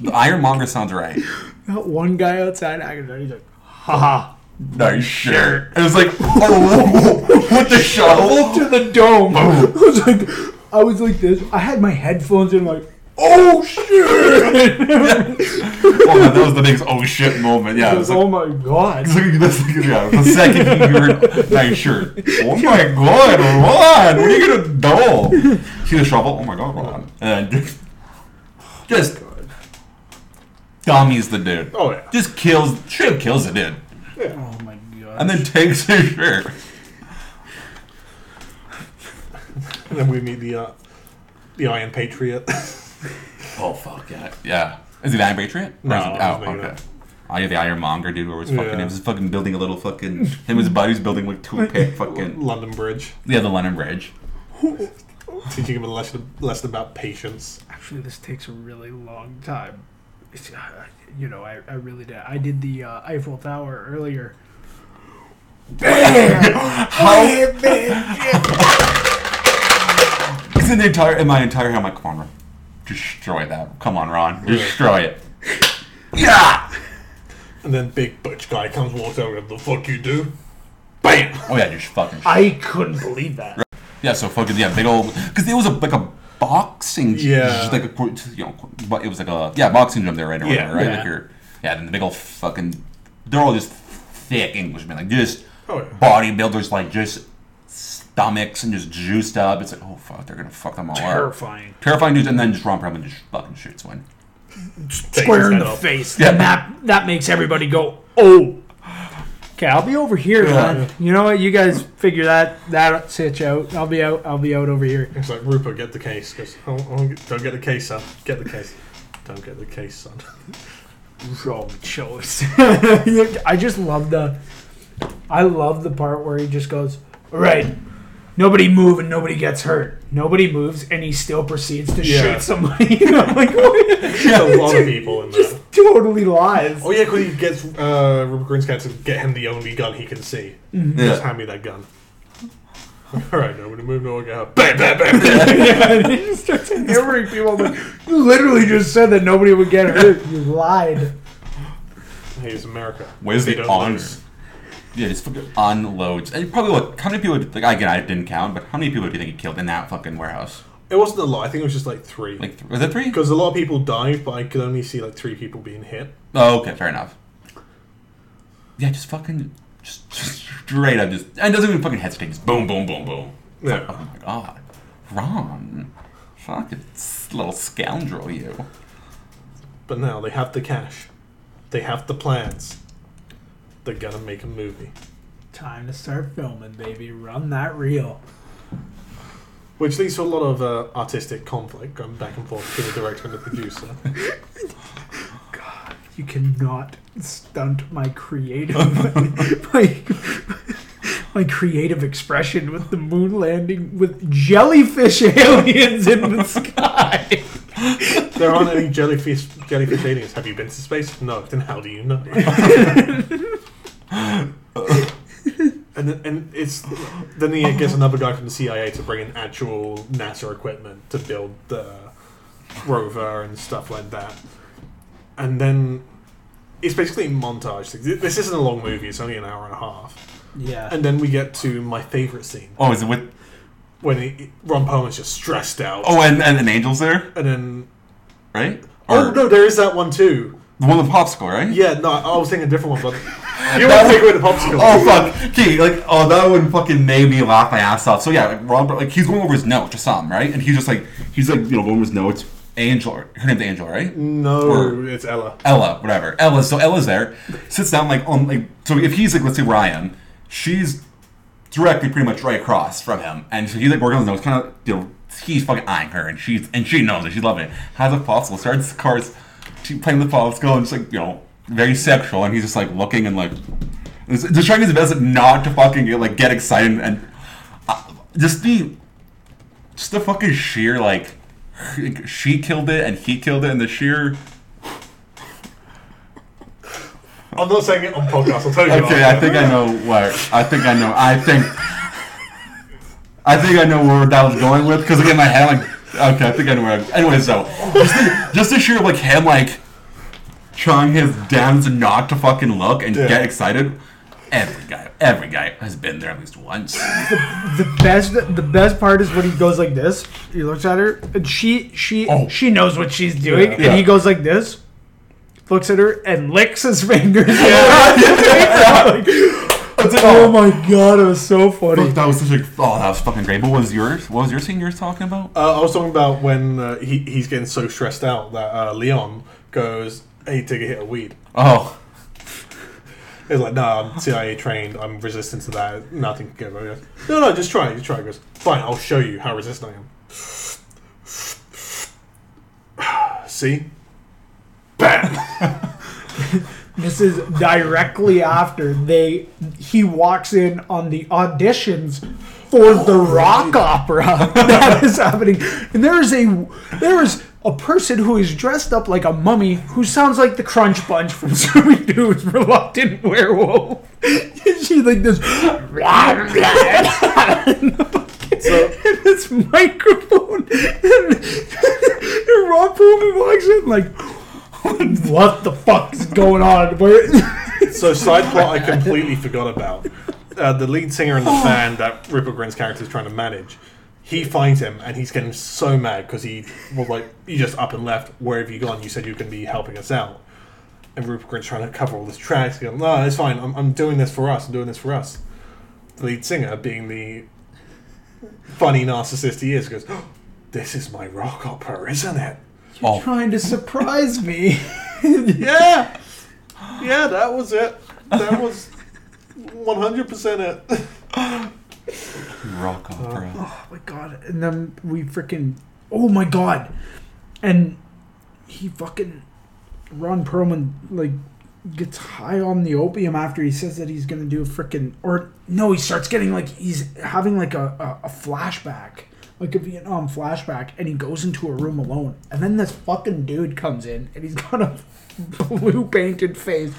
S2: The Ironmonger sounds right.
S3: That one guy outside acting, he's like, haha.
S2: Nice shirt. It was like, oh, with the shovel.
S3: to the dome. I was like, I was like this. I had my headphones in, like, oh shit!
S2: Oh, that was the biggest oh shit moment. Yeah, it was oh, like,
S3: oh my god!
S2: it's like, that's like, yeah, the second you heard nice shirt. Oh my god, Ron, what are you gonna do? See the shovel? Oh my god, Ron. And just, just dummies the dude.
S1: Oh yeah.
S2: Just kills, straight kills the dude.
S3: Oh my god!
S2: And then takes his shirt.
S1: And then we meet the uh, the Iron Patriot.
S2: Oh fuck yeah, yeah. Is he the Iron Patriot? Or
S1: No,
S2: is it-
S1: I was
S2: oh,
S1: making
S2: okay.
S1: up.
S2: Oh, yeah, the Ironmonger dude, where was fucking,
S1: Yeah.
S2: he was fucking building a little fucking, him and his buddies building like two pick fucking,
S1: London Bridge,
S2: yeah, the London Bridge.
S1: teaching him a lesson, lesson about patience.
S3: Actually, this takes a really long time. It's, uh, you know, I, I really did. I did the uh, Eiffel Tower earlier. Bam! How?
S2: It's in the entire, in my entire head, I'm like, come on, Ron. Destroy that. Come on, Ron. Destroy it. Yeah!
S1: And then big butch guy comes, walks over, the fuck you do? Bam!
S2: Oh yeah, just fucking
S3: I couldn't believe that.
S2: Yeah, so fucking, yeah, big old, because it was a, like a boxing,
S1: Yeah.
S2: just like a, you know, but it was like a, yeah, boxing gym there, right? Or
S1: Yeah.
S2: whatever, right?
S3: Yeah.
S2: Like your, yeah, then the big old fucking, they're all just thick Englishmen, like just
S1: Oh yeah.
S2: bodybuilders, like just stomachs and just juiced up. It's like, oh fuck, they're gonna fuck them all up.
S3: Terrifying.
S2: Terrifying dudes, and then just Ron Perlman just fucking shoots one.
S3: Square in the
S1: head off.
S3: face.
S2: Yeah.
S3: And that that makes everybody go, oh. Okay, I'll be over here,
S2: Yeah.
S3: man. You know what? You guys figure that that sitch out. I'll be out. I'll be out over here.
S1: It's like Rupert, get the case. Goes, oh, oh, don't get the case, son. Get the case. Don't get the case, son.
S3: Wrong choice. I just love the. I love the part where he just goes, "All right, nobody move and nobody gets hurt. Nobody moves, and he still proceeds to
S1: Yeah.
S3: shoot somebody. And I'm like, what?
S1: There's a lot of people in there.
S3: just totally lies.
S1: Oh yeah, because he gets uh, Rupert Grint's character to get him the only gun he can see. Just
S2: Yeah.
S1: hand me that gun. All right, nobody move, no one get out. Bam, bam, bam.
S3: yeah, he just starts hammering people. I'm like, you literally just said that nobody would get hurt. You lied.
S1: Hey, it's America.
S2: Where's
S1: They
S2: the
S1: don't
S2: honor? Yeah, just fucking unloads. And probably look, how many people? Like again, I didn't count, but how many people do you think he killed in that fucking warehouse?
S1: It wasn't a lot. I think it was just like three.
S2: Like, th- was it three?
S1: Because a lot of people died, but I could only see like three people being hit.
S2: Oh, okay, fair enough. Yeah, just fucking, just, just straight up, just and doesn't even fucking hesitate. Just boom, boom, boom, boom. It's like,
S1: Yeah.
S2: oh my god, Ron, fucking s- little scoundrel, you.
S1: But now they have the cash. They have the plans. They're gonna make a movie.
S3: Time to start filming, baby. Run that reel.
S1: Which leads to a lot of uh, artistic conflict going back and forth between the director and the producer.
S3: God, you cannot stunt my creative my, my creative expression with the moon landing with jellyfish aliens in the sky.
S1: there aren't any jellyfish jellyfish aliens. Have you been to space? No. Then how do you know? And then- and it's then he gets another guy from the CIA to bring in actual NASA equipment to build the rover and stuff like that. And then it's basically montage. This isn't a long movie. It's only an hour and a half.
S3: Yeah.
S1: And then we get to my favorite scene
S2: Oh, is it with?
S1: when he, Ron Perlman's just stressed out.
S2: Oh, and and an angel's there,
S1: And then
S2: right?
S1: oh
S2: Or
S1: no, there is that one too.
S2: The one with the popsicle, right?
S1: Yeah, no, I was thinking a different one, but you want to take away the popsicle?
S2: Oh fuck! Okay, like oh that one fucking made me laugh my ass off. So yeah, like Robert, like he's going over his notes or something, right? And he's just like he's like you know going over his notes. Angel, her name's Angel, right?
S1: No,
S2: Or-
S1: it's Ella.
S2: Ella, whatever. Ella, so Ella's there, sits down like on like so if he's like let's say Ryan, she's directly pretty much right across from him, and so he's like working on his notes, kind of you know he's fucking eyeing her, and she's and she knows it, she's loving it. Has a popsicle, starts the cards, she playing the popsicle, and just like you know very sexual, and he's just like looking and like just just trying his best not to fucking get like get excited and uh, just the just the fucking sheer like she killed it and he killed it and the sheer
S1: I'm not saying it on podcast. I'll tell you.
S2: Okay, I think I know where. I think I know. I think. I think I know where that was going with because again, my head I'm like, okay, I think I know where. Anyway, so just the, just the sheer like him like trying his damnedest not to fucking look and
S1: Yeah.
S2: get excited. Every guy, every guy has been there at least once.
S3: the best the best part is when he goes like this. He looks at her and she she
S2: Oh.
S3: she knows what she's doing,
S1: Yeah.
S3: and
S2: Yeah.
S3: he goes like this. Looks at her and licks his fingers. oh my god, it was so funny.
S2: That was such a oh, that was fucking great. What was yours? What was your scene you were talking about?
S1: Uh, I was talking about when uh, he, he's getting so stressed out that uh, Leon goes, "Hey, take a hit of weed."
S2: Oh,
S1: He's like, "No, I'm CIA trained. I'm resistant to that. Nothing can get He goes, No, no, just try. it, Just try. He goes, "Fine, I'll show you how resistant I am." See, bam.
S3: This is directly after they he walks in on the auditions for the rock opera that is happening. And there is a there is a person who is dressed up like a mummy who sounds like the Crunch Bunch from Scooby Doo's Reluctant Werewolf. She's like this
S1: So
S3: this microphone and, Ron Perlman walks in like what the fuck is going on? Where
S1: So side plot I completely forgot about. Uh, the lead singer in the band that Rupert Grint's character is trying to manage, he finds him and he's getting so mad because he was like, "You just up and left. Where have you gone? You said you were going to be helping us out." And Rupert Grint's trying to cover all this tracks. Goes, "No, it's fine. I'm, I'm doing this for us. I'm doing this for us." The lead singer, being the funny narcissist he is, goes, oh, "This is my rock opera, isn't it?"
S2: Oh,
S3: Trying to surprise me.
S1: Yeah, yeah, that was it. That was one hundred percent it.
S2: rock opera.
S3: Oh, oh my god! And then we freaking. Oh my god! And he fucking Ron Perlman like gets high on the opium after he says that he's gonna do a freaking or no, he starts getting like he's having like a, a, a flashback. Like a Vietnam um, flashback, and he goes into a room alone, and then this fucking dude comes in, and he's got a blue painted face,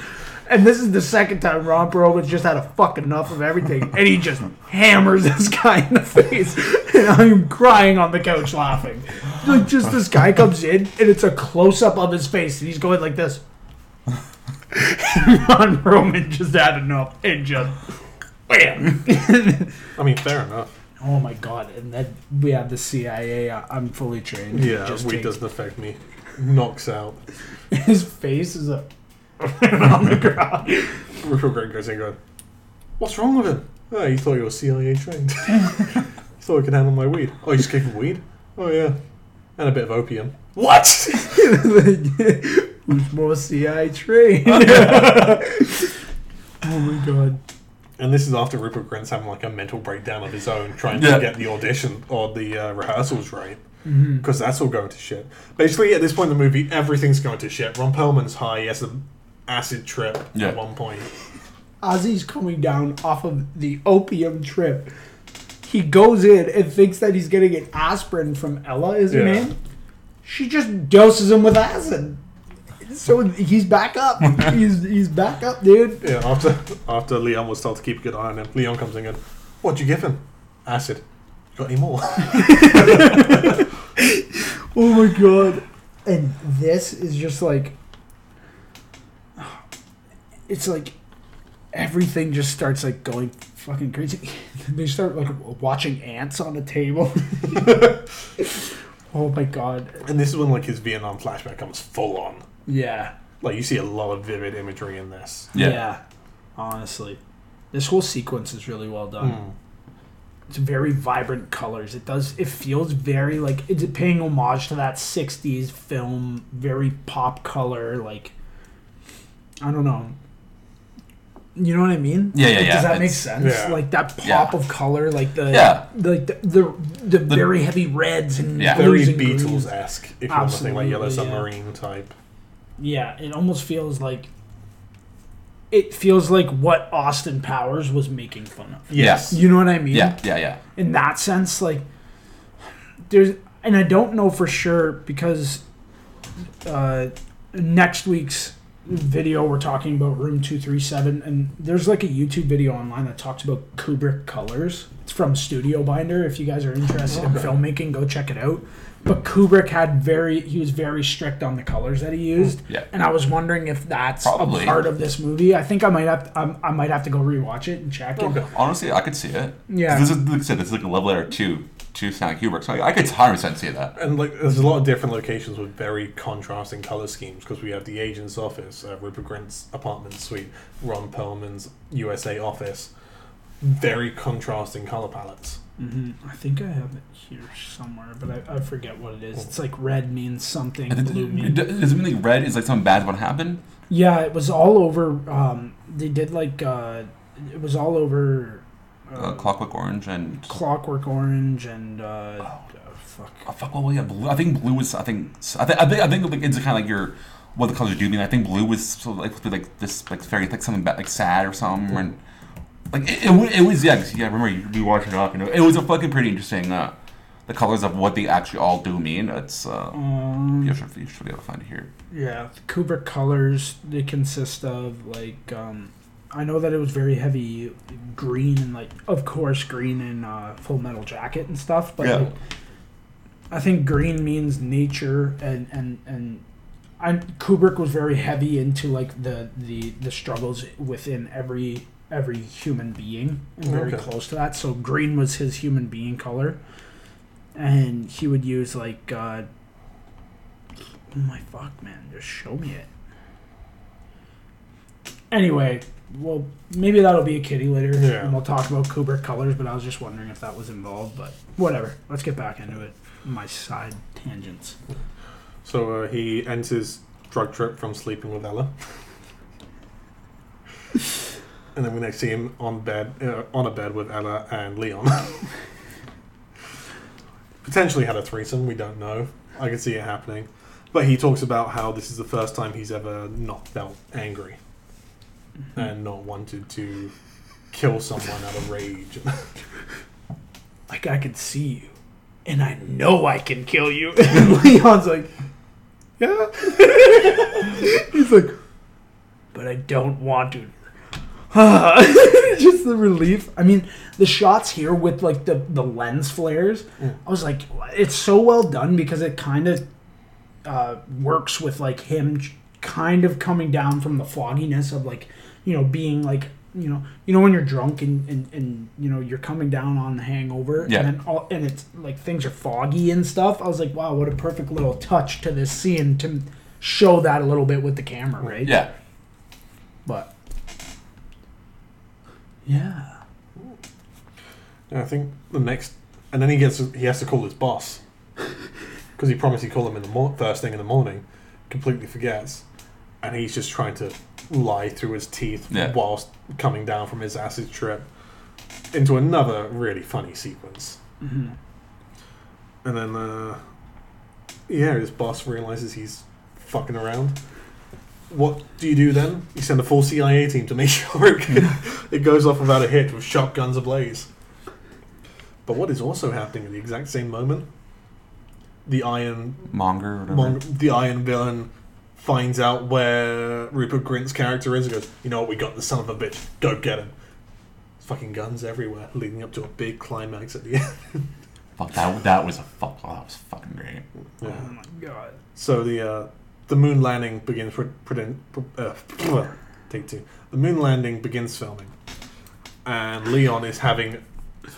S3: and this is the second time Ron Perlman's just had a fuck enough of everything, and he just hammers this guy in the face, and I'm crying on the couch laughing. Like just this guy comes in, and it's a close up of his face, and he's going like this. Ron Perlman just had enough, and just bam.
S1: I mean, fair enough.
S3: Oh my god! And then we have the CIA. I- I'm fully trained.
S1: Yeah,
S3: Just
S1: weed doesn't affect me. Knocks out.
S3: His face is a on the ground.
S1: Grint goes in going, What's wrong with him? Oh, you thought you were CIA trained. you thought I could handle my weed. Oh, you just gave him weed? Oh, yeah. And a bit of opium. What?
S3: Who's more CIA trained? oh my god.
S1: And this is after Rupert Grint's having like a mental breakdown of his own, trying
S2: Yeah.
S1: to get the audition or the uh, rehearsals right. Because that's all going to shit. Basically, at this point in the movie, everything's going to shit. Ron Perlman's high. He has an acid trip
S2: Yeah.
S1: at one point.
S3: Ozzy's coming down off of the opium trip. He goes in and thinks that he's getting an aspirin from Ella, is her
S1: Yeah.
S3: name? She just doses him with acid. So he's back up. he's he's back up, dude.
S1: Yeah, after after Leon was told to keep a good eye on him, Leon comes in and goes, What'd you give him? Acid. You got any more?
S3: Oh my god. And this is just like it's like everything just starts like going fucking crazy. they start like watching ants on a table. oh my god.
S1: and this is when like his Vietnam flashback comes full on.
S3: Yeah.
S1: Like you see a lot of vivid imagery in this.
S2: Yeah.
S3: Honestly. This whole sequence is really well done.
S1: Mm.
S3: It's very vibrant colors. It does it feels very like it's paying homage to that 60s film, very pop color like I don't know. You know what I mean?
S2: Yeah, yeah,
S3: Like,
S2: yeah.
S3: Does that make
S2: It's-
S3: sense?
S1: Yeah.
S3: Like that pop
S2: Yeah.
S3: of color, like the
S2: Yeah.
S3: like the the, the, very heavy reds and
S2: Yeah.
S1: Very
S3: blues and.
S1: Beatles esque, if you want to think like Yellow
S3: Absolutely, yeah.
S1: Submarine type.
S3: Yeah, it almost feels like it feels like what Austin Powers was making fun of.
S1: Yes.
S3: You know what I mean?
S2: Yeah, yeah, yeah.
S3: in that sense like there's and i don't know for sure because uh next week's video we're talking about room 237 and there's like a youtube video online that talks about kubrick colors it's from studio binder if you guys are interested in filmmaking go check it out but kubrick had very he was very strict on the colors that he used
S2: Yeah.
S3: and i was wondering if that's
S2: Probably.
S3: a part of this movie i think i might have to, I, I might have to go rewatch it and check it
S2: Honestly, I could see it.
S3: Yeah.
S2: This is like I said, this is like a love letter to to Stanley Kubrick, so I, I could 100 percent see that.
S1: And like, there's a lot of different locations with very contrasting color schemes because we have the agent's office, uh, Rupert Grint's apartment suite, Ron Perlman's USA office. Very contrasting color palettes.
S3: Hmm I think I have it here somewhere, but I, I forget what it is. It's like red means something,
S2: And
S3: blue means.
S2: Does it mean like red is like something bad's about to happen?
S3: Yeah, it was all over. Um, they did like uh, it was all over. Uh,
S2: Uh, Clockwork Orange and
S3: Clockwork Orange and uh, uh, fuck.
S2: oh, fuck. Well, yeah, blue. I think blue is. I think. I think. I think. I think like, it's kind of like your what the colors do mean. I think blue was sort of like supposed to be like this like very like something bad, like sad or something.
S3: Mm.
S2: And, like it, it, it was yeah 'cause, yeah. Remember you, you watching it up. You know, it was a fucking pretty interesting. Uh, the colors of what they actually all do mean. It's uh,
S3: Um,
S2: you should you should be able to find it here.
S3: Yeah, the Kubrick colors they consist of like um, I know that it was very heavy green and like of course green in uh, Full Metal Jacket and stuff, but
S2: Yeah.
S3: like, I think green means nature and and and I, Kubrick was very heavy into like the the the struggles within every every human being and very
S1: Okay.
S3: close to that. So green was his human being color, and he would use like. Uh, Oh my fuck, man! Just show me it. Anyway, well, maybe that'll be a kitty later,
S1: Yeah.
S3: and we'll talk about Kubrick colors. But I was just wondering if that was involved. But whatever. Let's get back into it. My side tangents.
S1: So uh, he ends his drug trip from sleeping with Ella. and then we next see him on bed, uh, on a bed with Ella and Leon. Potentially had a threesome. We don't know. I can see it happening, but he talks about how this is the first time he's ever not felt angry and not wanted to kill someone out of rage.
S3: Like I can see you, and I know I can kill you. And Leon's like, yeah. He's like, but I don't want to. just the relief. I mean, the shots here with like the the lens flares.
S1: Mm.
S3: I was like, it's so well done because it kind of uh, works with like him kind of coming down from the fogginess of like you know being like you know you know when you're drunk and and, and you know you're coming down on the hangover
S2: Yeah.
S3: and then all, and it's like things are foggy and stuff. I was like, wow, what a perfect little touch to this scene to show that a little bit with the camera, right?
S2: Yeah.
S3: But yeah.
S1: Yeah, I think the next, and then he gets he has to call his boss because he promised he'd call him in the mor- first thing in the morning. Completely forgets, and he's just trying to lie through his teeth
S2: Yeah.
S1: whilst coming down from his acid trip into another really funny sequence.
S3: Mhm.
S1: And then, uh, yeah, his boss realizes he's fucking around. What do you do then? You send a full CIA team to make sure it, it goes off without a hit with shotguns ablaze. But what is also happening at the exact same moment? The Iron
S2: Monger or.
S1: Mon- the Iron Villain finds out where Rupert Grint's character is and goes, you know what, we got the son of a bitch. Go get him. There's fucking guns everywhere, leading up to a big climax at the end.
S2: Fuck that. That was a fuck. Oh, that was fucking great.
S1: Yeah.
S3: Oh my god.
S1: So the uh, the moon landing begins. Pre- pre- uh, take two. The moon landing begins filming, and Leon is having.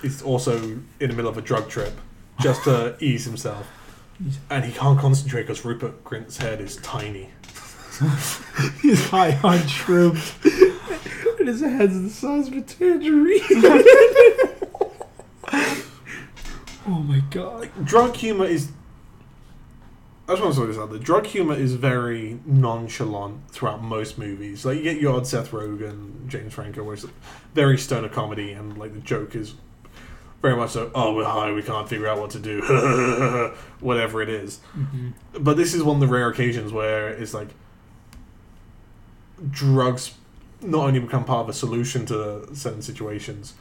S1: He's also in the middle of a drug trip, just to ease himself, and he can't concentrate because Rupert Grint's head is tiny.
S3: He's high on shrooms. and his head's the size of a tangerine. oh my god.
S1: Drug humor is. I just want to say this out there. Drug humor is very nonchalant throughout most movies. Like you get your odd Seth Rogen, James Franco, where it's very stoner comedy, and like the joke is very much so. Oh, we're high, we can't figure out what to do, whatever it is. Mm-hmm. But this is one of the rare occasions where it's like drugs not only become part of a solution to certain situations,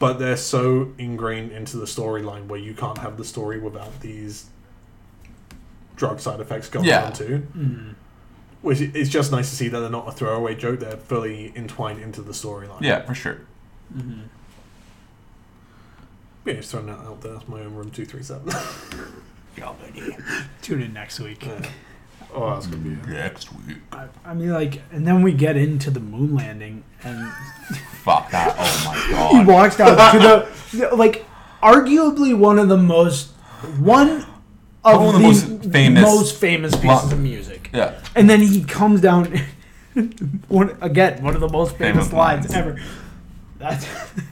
S1: but they're so ingrained into the storyline where you can't have the story without these drug side effects going
S2: Yeah.
S1: on too.
S3: Mm.
S1: Which it's just nice to see that they're not a throwaway joke; they're fully entwined into the storyline.
S2: Yeah, for sure.
S3: Mm-hmm.
S1: yeah, just throwing that out there. That's my own room two three seven.
S3: Tune in next week.
S1: Oh, that's gonna be.
S2: Next week.
S3: I, I mean, like, and then we get into the moon landing, and
S2: Fuck that. Oh my god!
S3: he
S2: god.
S3: walks down to the, like, arguably one of the most, one of
S2: One
S3: the,
S2: of the most famous-
S3: most famous pieces
S2: Well-
S3: of music.
S2: Yeah.
S3: And then he comes down, one again, one of the most famous,
S2: Famous
S3: lines
S2: lines.
S3: ever. That's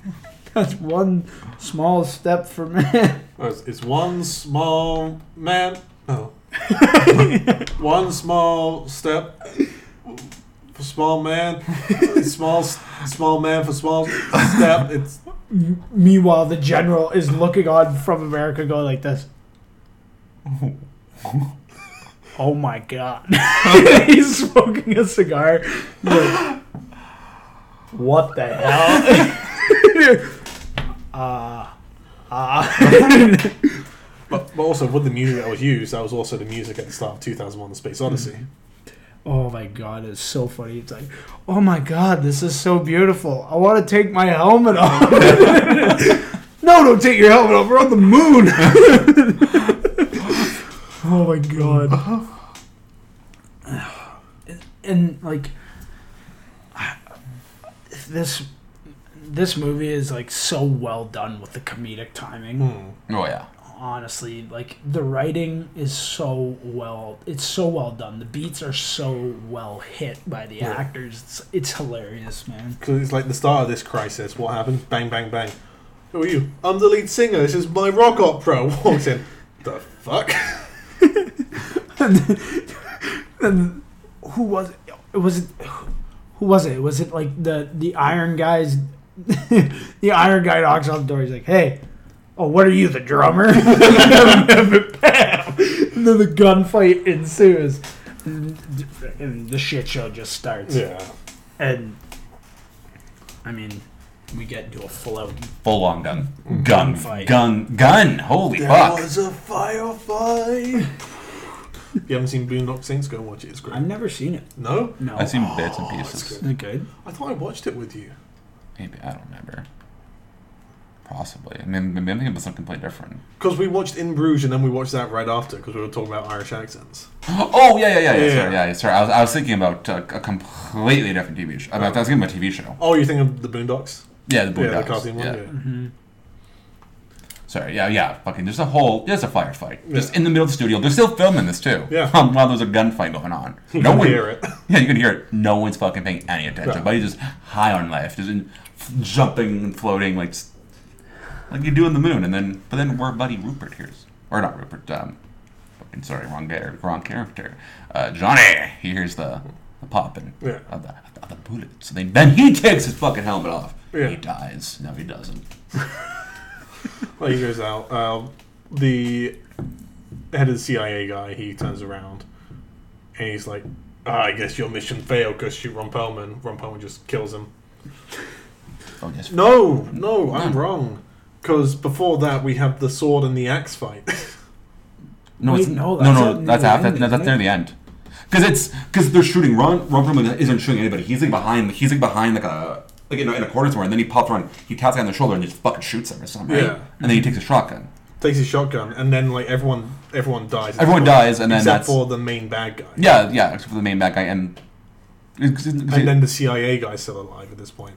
S3: that's one small step for man.
S1: Oh, It's, it's one small man. Oh. one small step for small man. small small man for small step. It's
S3: Meanwhile, the general is looking on from America, going like this. Oh my god! He's smoking a cigar. Like, what the hell? Ah, ah.
S1: but, but also with the music that was used, that was also the music at the start of 2001: The Space Odyssey.
S3: Oh my god, it's so funny. It's like, oh my god, this is so beautiful. I want to take my helmet off. no, don't take your helmet off. We're on the moon. Oh my god. And, and like, this this movie is like so well done with the comedic timing.
S1: Hmm.
S2: Oh yeah.
S3: honestly like the writing is so well it's so well done the beats are so well hit by the
S1: Yeah.
S3: actors it's, it's hilarious man
S1: Because it's like the start of this crisis. What happens? Bang, bang, bang. Who are you? I'm the lead singer. This is my rock opera. Walks in. The fuck?
S3: and who was it was it who was it was it like the the iron guys the iron guy knocks on the door he's like hey oh what are you the drummer and then the gunfight ensues and, and the shit show just starts
S1: Yeah.
S3: and i mean we get into a full out
S2: Full on gun. Gun.
S3: Gunfight.
S2: Gun. Gun. Holy
S1: There
S2: fuck.
S1: was a firefight. If you haven't seen Boondock Saints, go and watch it. It's great.
S3: i've never seen it
S1: no?
S3: no
S2: I've seen bits and
S1: it's
S2: pieces.
S1: good.
S3: is it good
S1: I thought I watched it with you.
S2: Maybe. I don't remember. Possibly. I mean, maybe I'm thinking about something completely different.
S1: Because we watched In Bruges and then we watched that right after because we were talking about Irish accents.
S2: Oh, yeah, yeah, yeah. yeah,
S1: Yeah.
S2: Sorry, yeah, sorry. I was, I was thinking about uh, a completely different TV show. I, mean, I was thinking about a TV show.
S1: Oh, you think of the Boondocks?
S2: Yeah, the
S1: yeah, the
S2: Boondocks.
S1: cartoon one.
S2: yeah.
S1: Yeah.
S3: mm-hmm.
S2: Sorry, yeah, yeah. Fucking, there's a whole, there's a firefight. Just in the middle of the studio. They're still filming this too.
S1: Yeah.
S2: Um, while there's a gunfight going on.
S1: You
S2: no
S1: can
S2: one,
S1: hear it.
S2: Yeah, you can hear it. No one's fucking paying any attention. He's just high on life, just in, f- jumping and floating like, like you do in the moon. And then, but then where Buddy Rupert hears, or not Rupert. Um, fucking sorry, wrong guy, wrong character. Uh, Johnny. He hears the, the popping
S1: Yeah.
S2: of the, of the bullets. So then, then he takes his fucking helmet off.
S1: Yeah.
S2: He dies. No, he doesn't.
S1: Well, he goes out. Um, the head of the CIA guy, he turns around and he's like, ah, I guess your mission failed because shoot Ron Perlman. Ron Perlman just kills him.
S2: Oh yes.
S1: No, no, I'm wrong. Because before that, we have the sword and the axe fight.
S2: No,
S3: Wait,
S2: it's
S3: no,
S2: no,
S3: that's
S2: no,
S3: at
S2: that's
S3: the
S2: after.
S3: end,
S2: No, that's
S3: isn't
S2: near the end. Because it's because they're shooting. Ron Ron Perlman isn't shooting anybody. He's like behind. He's like behind like a like in a, in a corner somewhere, and then he pops around. He taps the guy on the shoulder and just fucking shoots him or something. Right?
S1: Yeah.
S2: And then he takes a shotgun.
S1: Takes his shotgun, and then like everyone, everyone dies.
S2: Everyone dies, and then
S1: except
S2: that's
S1: for the main bad guy.
S2: yeah, yeah. Except for the main bad guy, and
S1: And then the CIA guy's still alive at this point.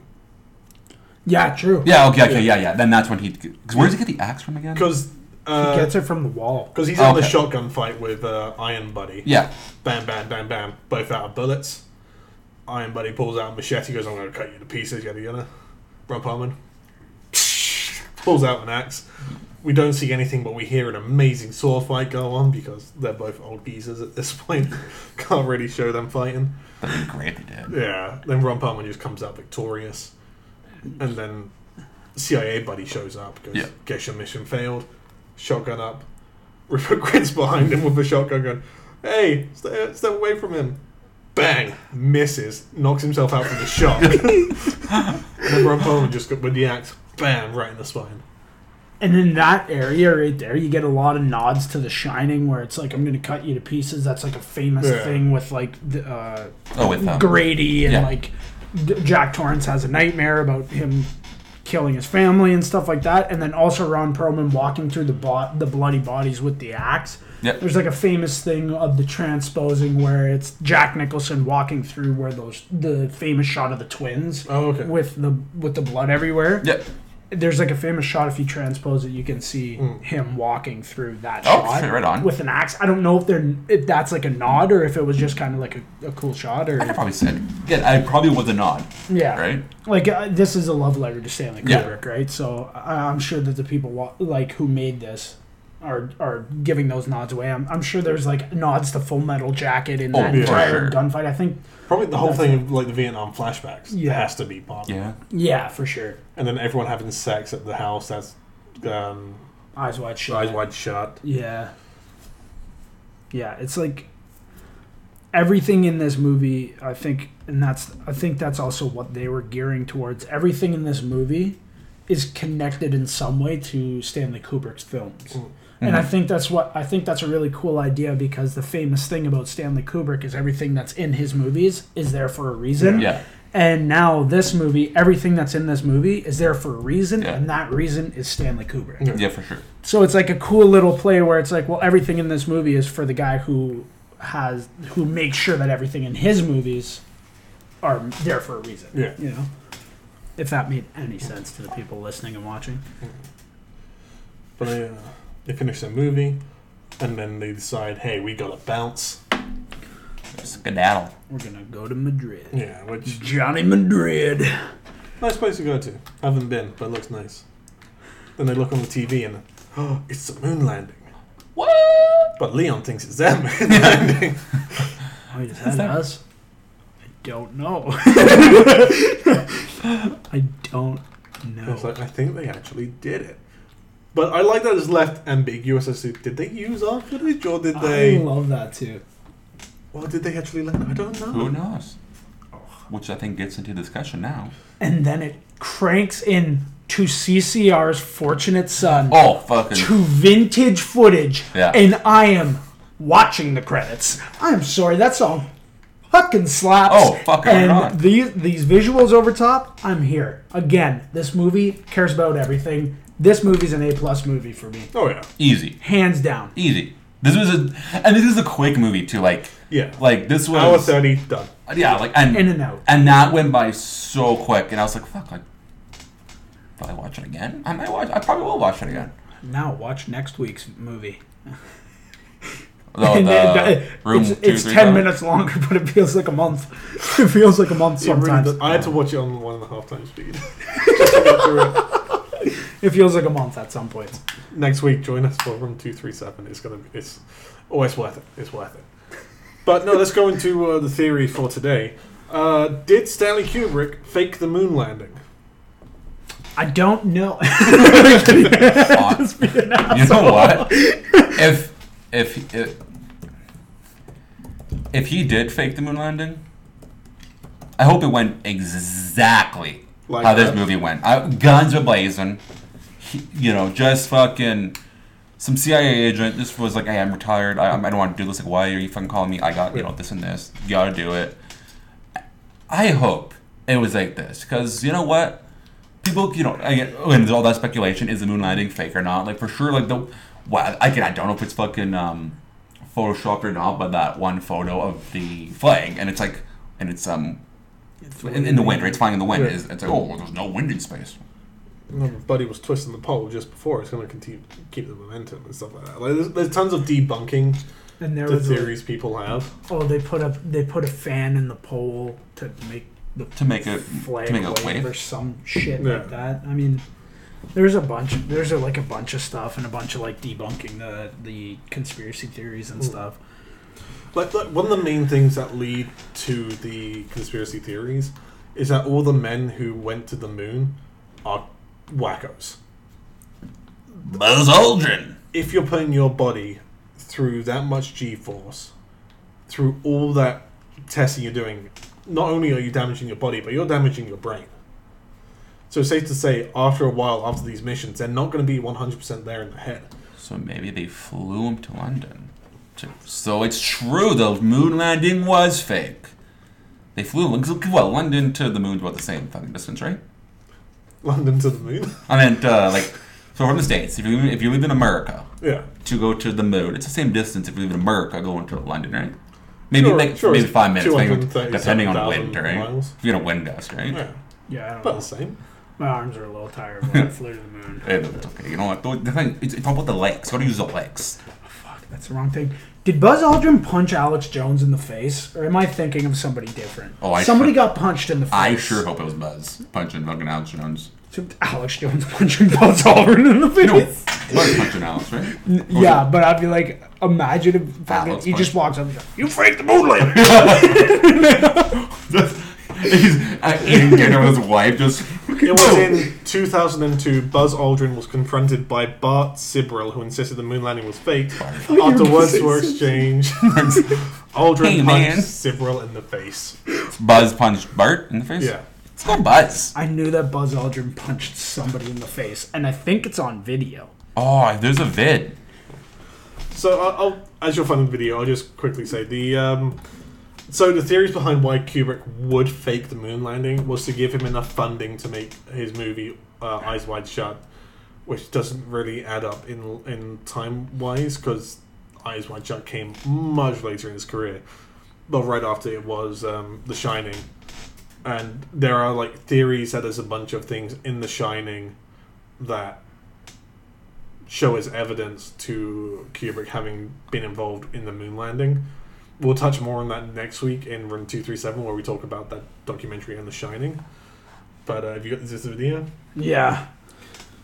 S3: yeah true
S2: yeah, okay, okay, yeah, yeah. Then that's when he. Cause where does he get the axe from again?
S1: Because
S3: he
S1: uh,
S3: gets it from the wall
S1: Because he's in the shotgun fight with uh, Iron Buddy.
S2: Yeah,
S1: Bam, bam, bam, bam. Both out of bullets. Iron Buddy pulls out a machete, goes, I'm going to cut you to pieces, yada yada. Ron Perlman pulls out an axe. We don't see anything, but we hear an amazing sword fight go on because they're both old geezers at this point. Can't really show them fighting.
S2: that'd be great. if did.
S1: Yeah. Then Ron Perlman just comes out victorious. And then CIA buddy shows up, goes,
S2: Yeah.
S1: Guess your mission failed. Shotgun up. Rupert Grint's behind him with a shotgun going, Hey, stay, stay away from him. Bang! Misses. Knocks himself out from the shot. and then Ron Perlman just got with the axe. Bam! Right in the spine.
S3: And in that area right there, you get a lot of nods to The Shining, where it's like, I'm going to cut you to pieces. That's like a famous
S1: Yeah.
S3: thing with like the, uh,
S2: Oh, with um,
S3: Grady and
S2: yeah.
S3: like Jack Torrance has a nightmare about him killing his family and stuff like that. And then also Ron Perlman walking through the bo- the bloody bodies with the axe.
S2: Yep.
S3: There's like a famous thing of the transposing where it's Jack Nicholson walking through where those the famous shot of the twins
S1: Oh, okay.
S3: with the with the blood everywhere.
S2: Yeah.
S3: There's like a famous shot if you transpose it, you can see
S1: Mm.
S3: him walking through that
S2: Oh,
S3: shot
S2: right on.
S3: with an axe. I don't know if they're if that's like a nod or if it was just kind of like a, a cool shot or
S2: I probably said. Yeah, I probably was a nod,
S3: yeah,
S2: right?
S3: like uh, this is a love letter to Stanley
S2: Yeah.
S3: Kubrick, right? So I, I'm sure that the people wa- like who made this are are giving those nods away. I'm, I'm sure there's like nods to Full Metal Jacket in
S2: Oh,
S3: that
S1: for
S3: entire gunfight. I think
S1: Probably the whole thing of like the Vietnam flashbacks
S3: Yeah.
S1: has to be part.
S2: Yeah.
S3: yeah, for sure.
S1: And then everyone having sex at the house, that's um,
S3: Eyes wide shut.
S1: eyes wide shut.
S3: Yeah. Yeah, it's like everything in this movie, I think and that's I think that's also what they were gearing towards. Everything in this movie is connected in some way to Stanley Kubrick's films.
S1: Mm.
S3: And I
S2: Mhm.
S3: think that's what I think that's a really cool idea because the famous thing about Stanley Kubrick is everything that's in his movies is there for a reason.
S2: Yeah.
S3: And now this movie, everything that's in this movie is there for a reason,
S2: Yeah.
S3: and that reason is Stanley Kubrick.
S1: Yeah.
S2: For sure.
S3: So it's like a cool little play where it's like, well, everything in this movie is for the guy who has who makes sure that everything in his movies are there for a reason.
S1: Yeah.
S3: You know, if that made any sense to the people listening and watching.
S1: But uh, They finish their movie, and then they decide, hey, we gotta bounce.
S2: Skedaddle.
S3: We're gonna go to Madrid.
S1: Yeah, which
S3: Johnny Madrid.
S1: nice place to go to. Haven't been, but it looks nice. Then they look on the TV and oh, it's the moon landing.
S2: What?
S1: But Leon thinks it's their moon landing.
S3: Wait, is
S2: Is
S3: that,
S2: that-
S3: us? I don't know. I don't know.
S1: It's like I think they actually did it. But I like that it's left ambiguous as to did they use our footage or did they?
S3: I love that too.
S1: or did they actually land? I don't know.
S2: Who knows? Which I think gets into discussion now.
S3: And then it cranks in to CCR's Fortunate Son
S2: Oh, fucking.
S3: to vintage footage,
S2: Yeah.
S3: and I am watching the credits. I'm sorry, that song fucking slaps.
S2: Oh, fucking
S3: And
S2: right.
S3: these these visuals over top, I'm here again. This movie cares about everything. This movie's an A plus movie for me,
S1: Oh yeah.
S2: Easy.
S3: hands down.
S2: Easy. This was a. And this is a quick movie, too. Like,
S1: Yeah.
S2: like this was.
S1: Hour thirty done.
S2: Yeah, like, and.
S3: In and out.
S2: And that went by so quick, and I was like, "Fuck!" Like, will I watch it again? I might watch. I probably will watch it again.
S3: Now watch next week's movie.
S2: Though oh,
S3: And
S2: the
S3: it-
S2: room
S3: it's
S2: two,
S3: it's
S2: three,
S3: ten
S2: seven-
S3: minutes longer, but it feels like a month. It feels like a month
S1: It really
S3: sometimes.
S1: does- I had to watch it on one and a half times speed. Just to get through it.
S3: It feels like a month at some points.
S1: Next week, join us for room two three seven. It's gonna be it's oh it's worth it. It's worth it. But no, let's go into uh, the theory for today. Uh, did Stanley Kubrick fake the moon landing?
S3: I don't know.
S2: You know what? If if if if he did fake the moon landing, I hope it went exactly
S1: Like
S2: how this movie went. I, guns are blazing. He, you know, just fucking some CIA agent. This was like, hey, I'm retired. I, I don't want to do this. Like, why are you fucking calling me? I got you know this and this. You gotta do it. I hope it was like this because you know what people you know again when there's all that speculation is the moon landing fake or not like for sure like the well I can I don't know if it's fucking um photoshopped or not but that one photo of the flag and it's like and it's um in, in the wind right it's flying in the wind
S1: Yeah.
S2: it's, it's like oh well, there's no wind in space
S1: My buddy was twisting the pole just before. It's going to continue keep the momentum and stuff like that. Like, there's, there's tons of debunking
S3: And there
S1: the
S3: was a,
S1: theories people have.
S3: oh, they put a they put a fan in the pole to make the
S2: to make it
S3: flag
S2: to make a
S3: wave,
S2: wave
S3: or some shit
S1: Yeah.
S3: like that. I mean, there's a bunch. There's a, like a bunch of stuff and a bunch of like debunking the the conspiracy theories and
S1: Mm.
S3: stuff.
S1: Like, like one of the main things that lead to the conspiracy theories is that all the men who went to the moon are wackos.
S2: Buzz Aldrin
S1: If you're putting your body through that much G-force, through all that testing you're doing, not only are you damaging your body, but you're damaging your brain. So it's safe to say, after a while, after these missions, they're not going to be 100% there in the head.
S2: so maybe they flew him to London so it's true the moon landing was fake they flew well London to the moon's about the same fucking distance right
S1: London to the moon.
S2: I meant uh, like so from the states. If you if you live in America
S1: yeah.
S2: to go to the moon, it's the same distance if you live in America going to London, right? Maybe
S1: Sure,
S2: like
S1: sure,
S2: maybe five minutes, depending,
S1: 237,000
S2: depending on wind, right?
S1: miles.
S2: If you get a wind gust, right?
S1: Yeah.
S3: Yeah, I don't
S1: About
S3: know.
S1: the same.
S3: My arms are a little tired when I flew to the moon.
S2: It's okay. You know what? The thing, it's, it's all about the legs. Gotta use the legs.
S3: Fuck, that's the wrong thing. Did Buzz Aldrin punch Alex Jones in the face, or am I thinking of somebody different?
S2: Oh, I
S3: somebody
S2: sure-
S3: got punched in the face.
S2: I sure hope it was Buzz punching fucking Alex Jones.
S3: So Alex Jones punching Buzz Aldrin in the face.
S2: No, Buzz punching Alex, right?
S3: N- Yeah, but I'd be like, imagine if fucking, he just
S2: punch.
S3: walks up and goes, "You faked the moon landing."
S2: He's uh, eating dinner with his wife, just.
S1: It was in 2002. Buzz Aldrin was confronted by Bart Sibrel, who insisted the moon landing was fake. After words were exchanged, Aldrin
S2: Hey,
S1: punched
S2: man.
S1: Sibrel in the face.
S2: Buzz punched Bart in the face.
S1: Yeah.
S2: Let's go, Buzz.
S3: I knew that Buzz Aldrin punched somebody in the face, and I think it's on video.
S2: Oh, there's a vid.
S1: So, I'll, I'll, as you'll find in the video, I'll just quickly say the. Um, so the theories behind why Kubrick would fake the moon landing was to give him enough funding to make his movie uh, Eyes Wide Shut, which doesn't really add up in in time wise because Eyes Wide Shut came much later in his career, but right after it was um, The Shining, and there are like theories that there's a bunch of things in The Shining that show as evidence to Kubrick having been involved in the moon landing. We'll touch more on that next week in Room 237, where we talk about that documentary on The Shining. But uh, have you got this video?
S3: Yeah.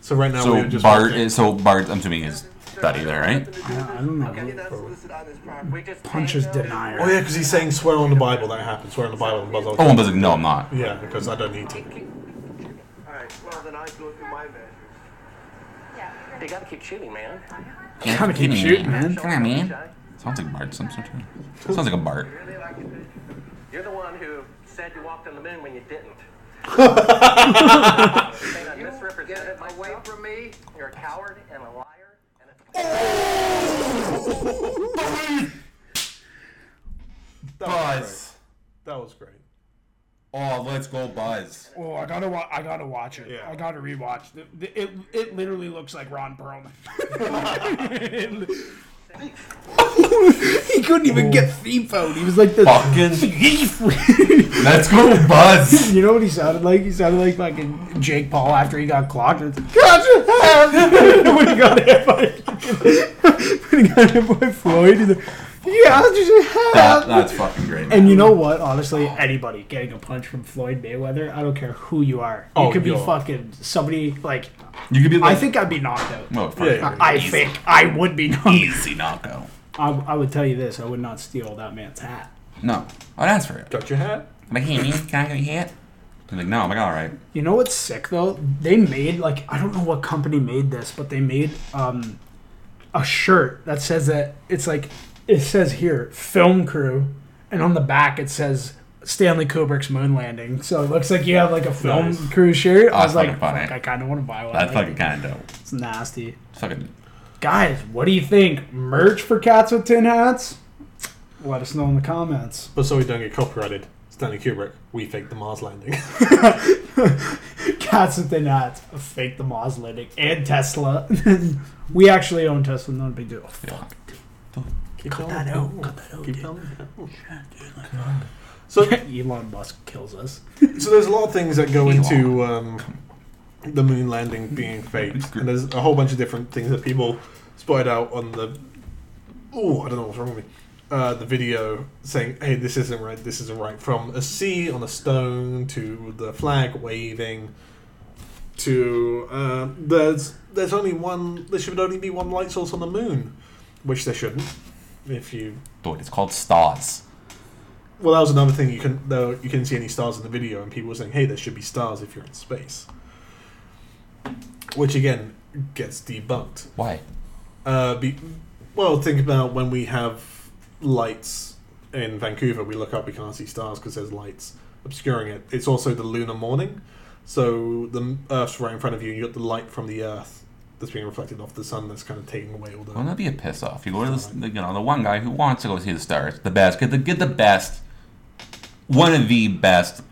S1: So right now
S2: so
S1: we're just
S2: Bart is so Bart. I'm assuming is Buddy there, right?
S3: Yeah, I don't know.
S4: Okay, that's listed on this property. We just
S3: Punches
S4: paid
S3: denier.
S1: Oh yeah, because he's saying swear on the Bible that happened. Swear on the Bible and Buzz
S2: Oh,
S1: Aldrin.
S2: and Buzz like, no, I'm not.
S1: Yeah, because I don't need to.
S4: All right, well then I go through my measures. Yeah. They gotta keep shooting, man.
S3: Gotta keep shooting, man.
S2: Come on, man. Sounds like Bart Simpson. too. Sounds like a Bart.
S4: Really like it. You're the one who said you walked on the moon when you didn't. Saying I misrepresented myself. Away from me. You're a coward and a liar and a.
S1: That was great. That was great.
S2: Oh, let's go, Buzz.
S3: Oh, I gotta, wa- I gotta watch it.
S1: Yeah.
S3: I gotta rewatch. The, the, it, it literally looks like Ron Perlman. he couldn't even get thief out. He was like the
S2: Fucking-
S3: thief.
S2: Let's go, Buzz.
S3: you know what he sounded like? He sounded like fucking Jake Paul after he got clocked. It's like, gotcha! when he got hit by when he got hit by Floyd. He's like, yeah, just
S2: That, that's fucking great.
S3: And you know what? Honestly, anybody getting a punch from Floyd Mayweather, I don't care who you are. You
S1: Oh,
S3: could be
S1: yo.
S3: fucking somebody like.
S2: you could be like,
S3: I think I'd be knocked out.
S2: well, fuck
S1: Yeah, yeah.
S3: I I think I would be knocked. Out.
S2: Easy knockout.
S3: I, I would tell you this: I would not steal that man's hat.
S2: No, I'd ask for it.
S1: Got your hat?
S2: I'm like, hey, man, can I get your hat? He's like, no. I'm like, all right.
S3: You know what's sick though? They made like I don't know what company made this, but they made um a shirt that says that it's like it says here film crew, and on the back it says Stanley Kubrick's moon landing. So it looks like you have like a film
S1: Nice.
S3: crew shirt. I was
S2: that's
S3: like,
S2: funny.
S3: fuck, I kind of want to buy one.
S2: That's
S3: Like,
S2: fucking kind of.
S3: It's nasty.
S2: It's fucking.
S3: Guys, what do you think? Merch for Cats with Tin Hats? Let us know in the comments.
S1: But so we don't get copyrighted. Stanley Kubrick, we faked the Mars landing.
S3: Cats with Tin Hats, fake the Mars landing, and Tesla. we actually own Tesla, not a big deal.
S2: Yeah.
S1: Keep
S3: Cut
S1: going.
S3: that out, cut that out,
S1: Keep
S3: dude.
S1: going. So,
S3: Elon Musk kills us.
S1: so there's a lot of things that go into um, the moon landing being faked, and there's a whole bunch of different things that people spotted out on the. Oh, I don't know what's wrong with me. Uh, the video saying, "Hey, this isn't right. This isn't right." From a sea on a stone to the flag waving to uh, there's there's only one. There should only be one light source on the moon, which there shouldn't. If you
S2: Dude, it's called stars.
S1: well, that was another thing. You can though you couldn't see any stars in the video, and people were saying, "Hey, there should be stars if you're in space," which again gets debunked.
S2: Why?
S1: Uh, be, well, think about when we have lights in Vancouver. We look up, we can't see stars because there's lights obscuring it. It's also the lunar morning, so the Earth's right in front of you. and You got the light from the Earth that's being reflected off the sun. That's kind of taking away all the.
S2: Wouldn't that be a piss off? You go to this, you know, the one guy who wants to go see the stars, the best, get the get the best, one of the best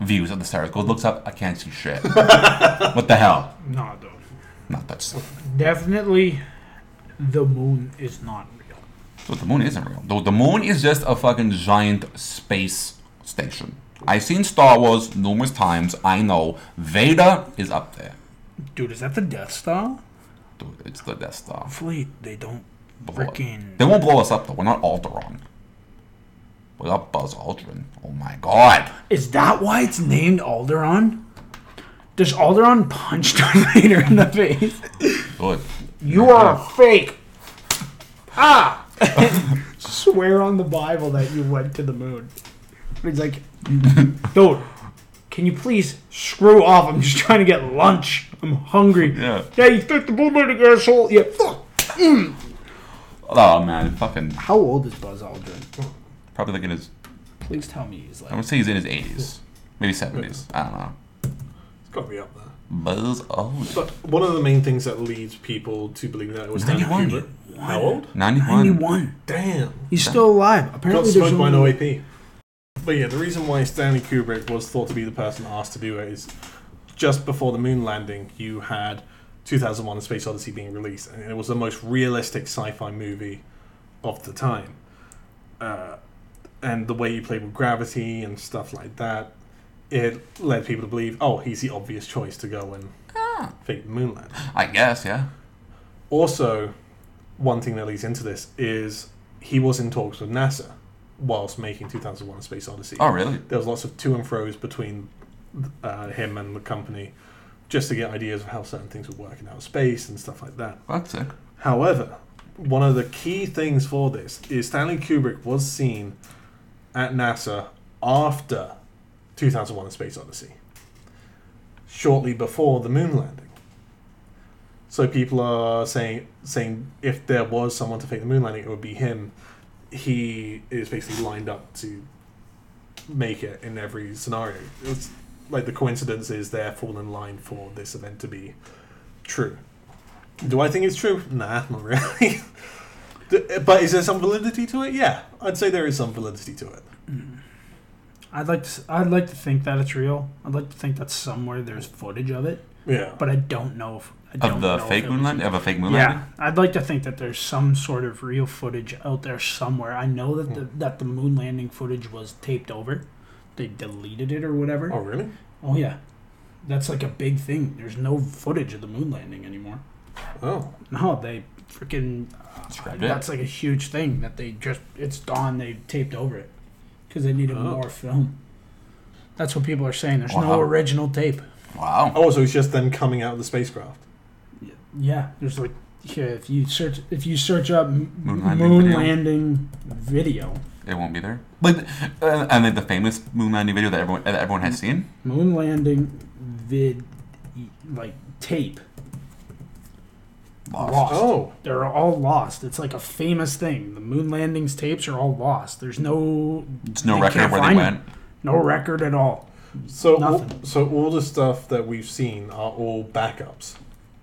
S2: views of the stars. Goes looks up, I can't see shit. what the hell?
S3: No, dude.
S2: Not that's.
S3: Definitely, the moon is not real.
S2: So the moon isn't real. The, the moon is just a fucking giant space station. I've seen Star Wars numerous times. I know Vader is up there.
S3: Dude, is that the Death Star?
S2: It's the Death Star.
S3: Hopefully, they don't
S2: Blow it.
S3: freaking.
S2: They won't blow us up though. We're not Alderaan. We got Buzz Aldrin. Oh my god.
S3: Is that why it's named Alderaan? Does Alderaan punch Darth in the face?
S2: Good.
S3: You are a fake. Ah! Swear on the Bible that you went to the moon. He's like, dude, can you please screw off? I'm just trying to get lunch. I'm hungry.
S2: Yeah.
S3: Yeah, you took the moon landing, asshole. Yeah, fuck. Mm.
S2: Oh man, fucking
S3: How old is Buzz Aldrin?
S2: probably like in his.
S3: Please tell me he's
S2: I
S3: like.
S2: would say he's in his 80s, maybe 70s. I don't know.
S1: It's got to be up there.
S2: Buzz Aldrin.
S1: But one of the main things that leads people to believe that it was Stanley
S2: 91.
S1: Kubrick. How old?
S2: 91.
S3: 91.
S1: Damn.
S3: He's still alive.
S1: Got
S3: Apparently, there's
S1: smoked by an
S3: only-
S1: OAP. But yeah, the reason why Stanley Kubrick was thought to be the person asked to do it is just before the moon landing, you had 2001: A Space Odyssey being released, and it was the most realistic sci-fi movie of the time. Uh, and the way he played with gravity and stuff like that, it led people to believe, oh, he's the obvious choice to go and fake the moon landing.
S2: I guess, yeah.
S1: Also, one thing that leads into this is he was in talks with NASA whilst making 2001: A Space Odyssey.
S2: Oh, really?
S1: There was lots of to and fro's between uh, him and the company, just to get ideas of how certain things would work in outer space and stuff like that.
S2: That's sick.
S1: However, one of the key things for this is Stanley Kubrick was seen at NASA after 2001: A Space Odyssey, shortly before the moon landing. So people are saying saying if there was someone to fake the moon landing, it would be him. He is basically lined up to make it in every scenario. It's like the coincidence is there fall in line for this event to be true. Do I think it's true? Nah, not really. But is there some validity to it? Yeah, I'd say there is some validity to it. Hmm.
S3: I'd like to. I'd like to think that it's real. I'd like to think that somewhere there's footage of it,
S1: Yeah,
S3: but I don't know if. I
S2: Of the fake moon
S3: was-
S2: landing? Of a fake moon
S3: Yeah,
S2: landing?
S3: I'd like to think that there's some sort of real footage out there somewhere. I know that the that the moon landing footage was taped over. They deleted it or whatever.
S1: Oh, really?
S3: Oh yeah, that's like a big thing. There's no footage of the moon landing anymore.
S1: Oh,
S3: No, they freaking.
S2: Uh, Scrapped it?
S3: That's like a huge thing that they just it's gone. They taped over it because they needed
S1: Oh.
S3: more film. That's what people are saying. There's
S2: Wow.
S3: no original tape.
S2: Wow.
S1: oh, so it's just them coming out of the spacecraft.
S3: Yeah, there's like yeah, if you search if you search up m-
S2: Moon
S3: moon
S2: landing
S3: landing,
S2: video.
S3: video,
S2: It won't be there. Like, uh, and then the famous moon landing video that everyone that everyone has seen.
S3: moon landing vid like tape
S2: Lost.
S3: lost.
S1: Oh,
S3: They're all lost. It's like a famous thing. The moon landings tapes are all lost. There's no
S2: There's no record of where they
S3: find
S2: went.
S3: no record at all.
S1: so all,
S3: Nothing.
S1: so all the stuff that we've seen are all backups.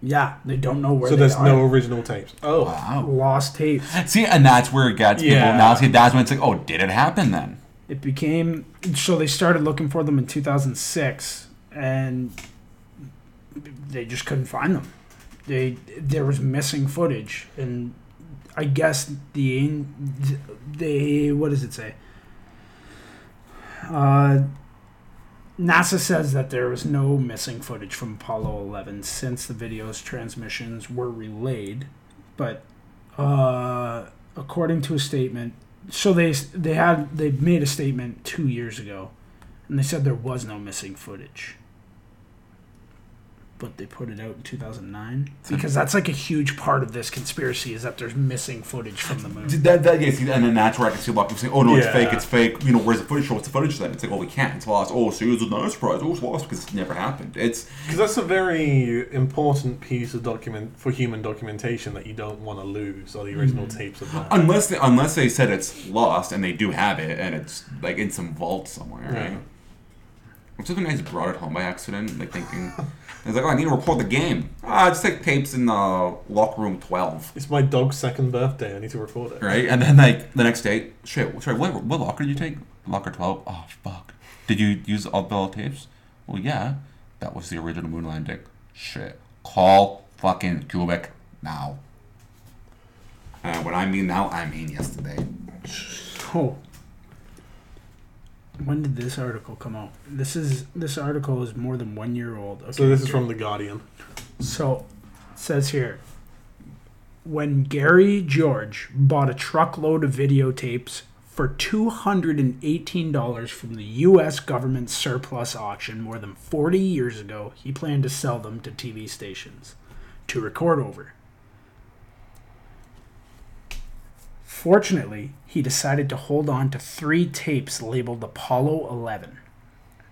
S3: Yeah, they don't know where
S1: so
S3: they
S1: there's
S3: are.
S1: no original tapes. Oh,
S2: Wow.
S3: lost tapes.
S2: See, and that's where it gets
S1: Yeah.
S2: people. Now, see, that's when it's like, oh, did it happen then?
S3: It became so they started looking for them in 2006, and they just couldn't find them. They there was missing footage, and I guess the they what does it say? Uh, NASA says that there was no missing footage from Apollo 11 since the video's transmissions were relayed, but uh, according to a statement, so they they had they made a statement two years ago, and they said there was no missing footage. But they put it out in 2009 because that's like a huge part of this conspiracy is that there's missing footage from the moon.
S2: That, that, yeah, see, and then that's where I can see a lot of people saying, oh, no, it's
S1: Yeah.
S2: fake, it's fake. You know, where's the footage? What's the footage then? It's like, oh, we can't. It's lost. Oh, see, it's a nice surprise. Oh, it's lost because it's never happened. It's,
S1: because that's a very important piece of document for human documentation that you don't want to lose. Are the original mm. tapes of that?
S2: unless they, unless they said it's lost and they do have it and it's like in some vault somewhere,
S1: Yeah.
S2: right? Which is when I just brought it home by accident, like thinking, I was like, oh, I need to record the game. Ah, just take tapes in uh, locker room 12,
S1: It's my dog's second birthday. I need to record it.
S2: right? And then like the next day, shit, sorry, what, what locker did you take? Locker 12? Oh, fuck. Did you use all the tapes? Well, yeah. That was the original moon landing. Shit. Call fucking Kubrick now. And when I mean now, I mean yesterday.
S3: Oh. When did this article come out? This is this article is more than one year old. Okay,
S1: So this is from the Guardian.
S3: So, it says here when Gary George bought a truckload of videotapes for $218 from the U.S. government surplus auction more than 40 years ago, he planned to sell them to TV stations to record over. Fortunately, he decided to hold on to three tapes labeled Apollo 11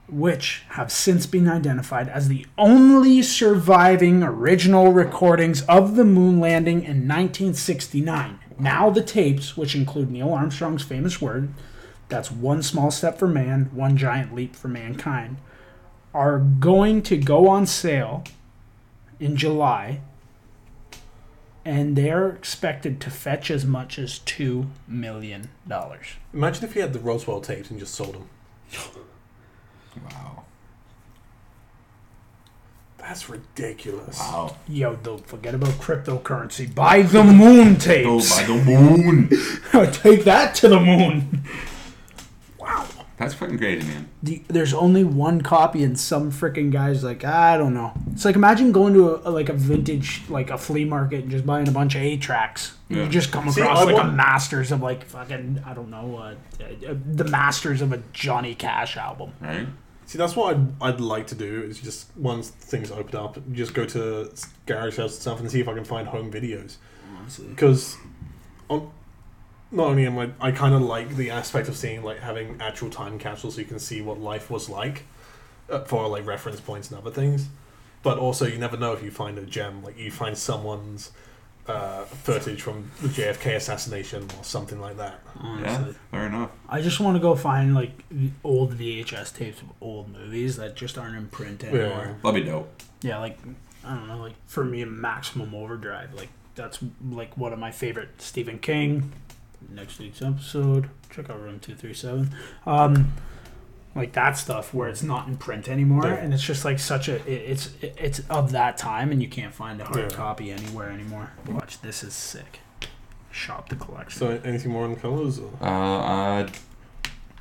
S3: which have since been identified as the only surviving original recordings of the moon landing in 1969. Now, the tapes, which include Neil Armstrong's famous word, that's one small step for man, one giant leap for mankind, are going to go on sale in July, and they're expected to fetch as much as $2 million.
S1: Imagine if he had the Roswell tapes and just sold them.
S2: Wow.
S1: That's ridiculous.
S2: Wow.
S3: Yo, don't forget about cryptocurrency. Buy the moon
S2: Go
S3: tapes.
S2: by the moon.
S3: Take that to the moon.
S2: That That's fucking crazy, man.
S3: the, there's only one copy and some freaking guys like I don't know. It's like imagine going to a, like a vintage like a flea market and just buying a bunch of eight tracks.
S2: Yeah.
S3: You just come
S1: See,
S3: across
S1: I
S3: like a masters of like fucking I don't know uh, uh, the masters of a Johnny Cash album.
S2: Right?
S1: See, that's what I'd, I'd like to do. Is just once things open up, just go to garage sales and stuff and see if I can find home videos. Because, not only am I, I kind of like the aspect of seeing like having actual time capsules so you can see what life was like, uh, for like reference points and other things. But also, you never know if you find a gem. Like you find someone's uh, footage from the JFK assassination or something like that.
S2: Yeah,
S3: Honestly.
S2: fair enough.
S3: I just want to go find like old VHS tapes of old movies that just aren't in print anymore. Yeah.
S2: That'd be dope.
S3: Yeah, like I don't know, like for me, Maximum Overdrive, like that's like one of my favorite Stephen King. Next week's episode, check out Room Two Three Seven. Um, like that stuff where it's not in print anymore,
S1: Yeah.
S3: and it's just like such a it, it's it's of that time, and you can't find a hard
S1: Yeah.
S3: copy anywhere anymore. Watch, this is sick. Shop the collection.
S1: So, anything more on the colors? Or?
S2: Uh, uh,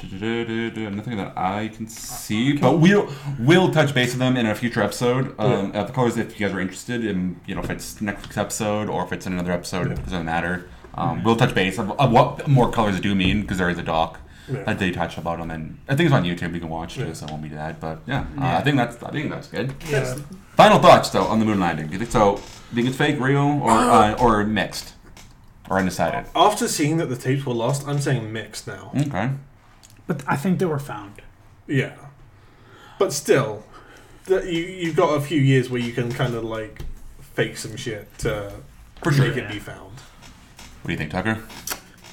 S2: nothing that I can see, but we'll we'll touch base with them in a future episode. Um, Of course, if you guys are interested in, you know, if it's next week's episode or if it's in another episode,
S1: Yeah.
S2: it doesn't matter. Um, We'll touch base of, of what more colors do mean because there is a doc
S1: Yeah.
S2: that they touch about them, and I think it's on YouTube. You can watch
S1: Yeah.
S2: too, so I won't be that. But yeah, uh, I think that's I think that's good.
S3: Yeah.
S2: Final thoughts though on the moon landing. Do you think so? Do you think it's fake, real, or uh, or mixed, or undecided?
S1: After seeing that the tapes were lost, I'm saying mixed now.
S2: Okay.
S3: But I think they were found.
S1: Yeah, but still, the, you you've got a few years where you can kind of like fake some shit to
S2: For sure.
S1: make
S3: Yeah.
S1: it be found.
S2: What do you think, Tucker?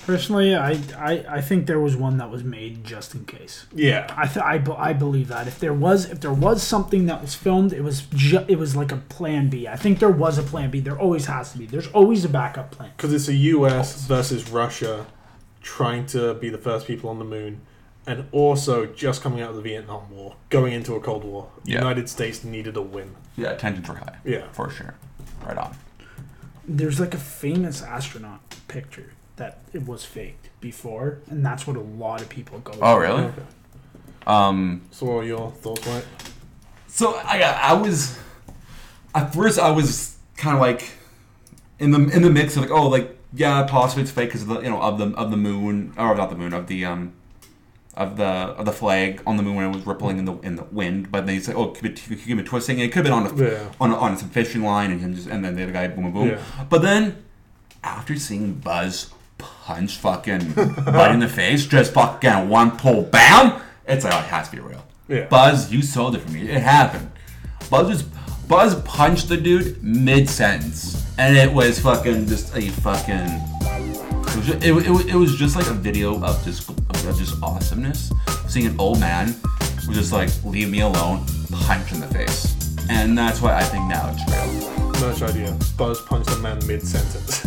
S3: Personally, I, I, I think there was one that was made just in case.
S1: Yeah,
S3: I, th- I, I believe that if there was if there was something that was filmed, it was ju- it was like a plan B. I think there was a plan B. There always has to be. There's always a backup plan.
S1: because it's a U.S. versus Russia trying to be the first people on the moon, and also just coming out of the Vietnam War, going into a Cold War. The
S2: Yeah.
S1: United States needed a win.
S2: Yeah, tensions were high.
S1: Yeah.
S2: for sure. Right on.
S3: There's like a famous astronaut picture that it was faked before, and that's what a lot of people go.
S2: Oh,
S3: with.
S2: really?
S1: Okay.
S2: Um.
S1: So, what are your thoughts, right?
S2: So I I was at first I was kind of like in the in the mix of like oh like yeah possibly it's fake because of the you know of the of the moon or not the moon of the um of the of the flag on the moon when it was rippling in the in the wind but they say oh it could be, it could be twisting it could have been on a
S1: Yeah.
S2: on, a, on some fishing line and him just and then the other guy boom boom boom
S1: Yeah.
S2: but then after seeing Buzz punch fucking Bud in the face just fucking one pull bam it's like oh, it has to be real
S1: Yeah.
S2: Buzz, you sold it for me. It happened. Buzz was Buzz punched the dude mid sentence, and it was fucking just a fucking. It was, just, it, it, it was just like a video of just of just awesomeness. Seeing an old man was just like leave me alone, punch in the face, and that's why I think now it's real.
S1: Merch idea. Buzz punched a man mid sentence.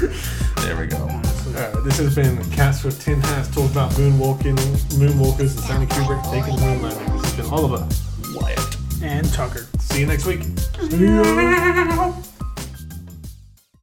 S2: There we go.
S1: Alright, this has been Cats with Tin Hats talking about moonwalking, moonwalkers, and Stanley Kubrick taking the moon landing. This has been Oliver.
S2: Wyatt.
S3: And Tucker.
S1: See you next week.
S3: Yeah.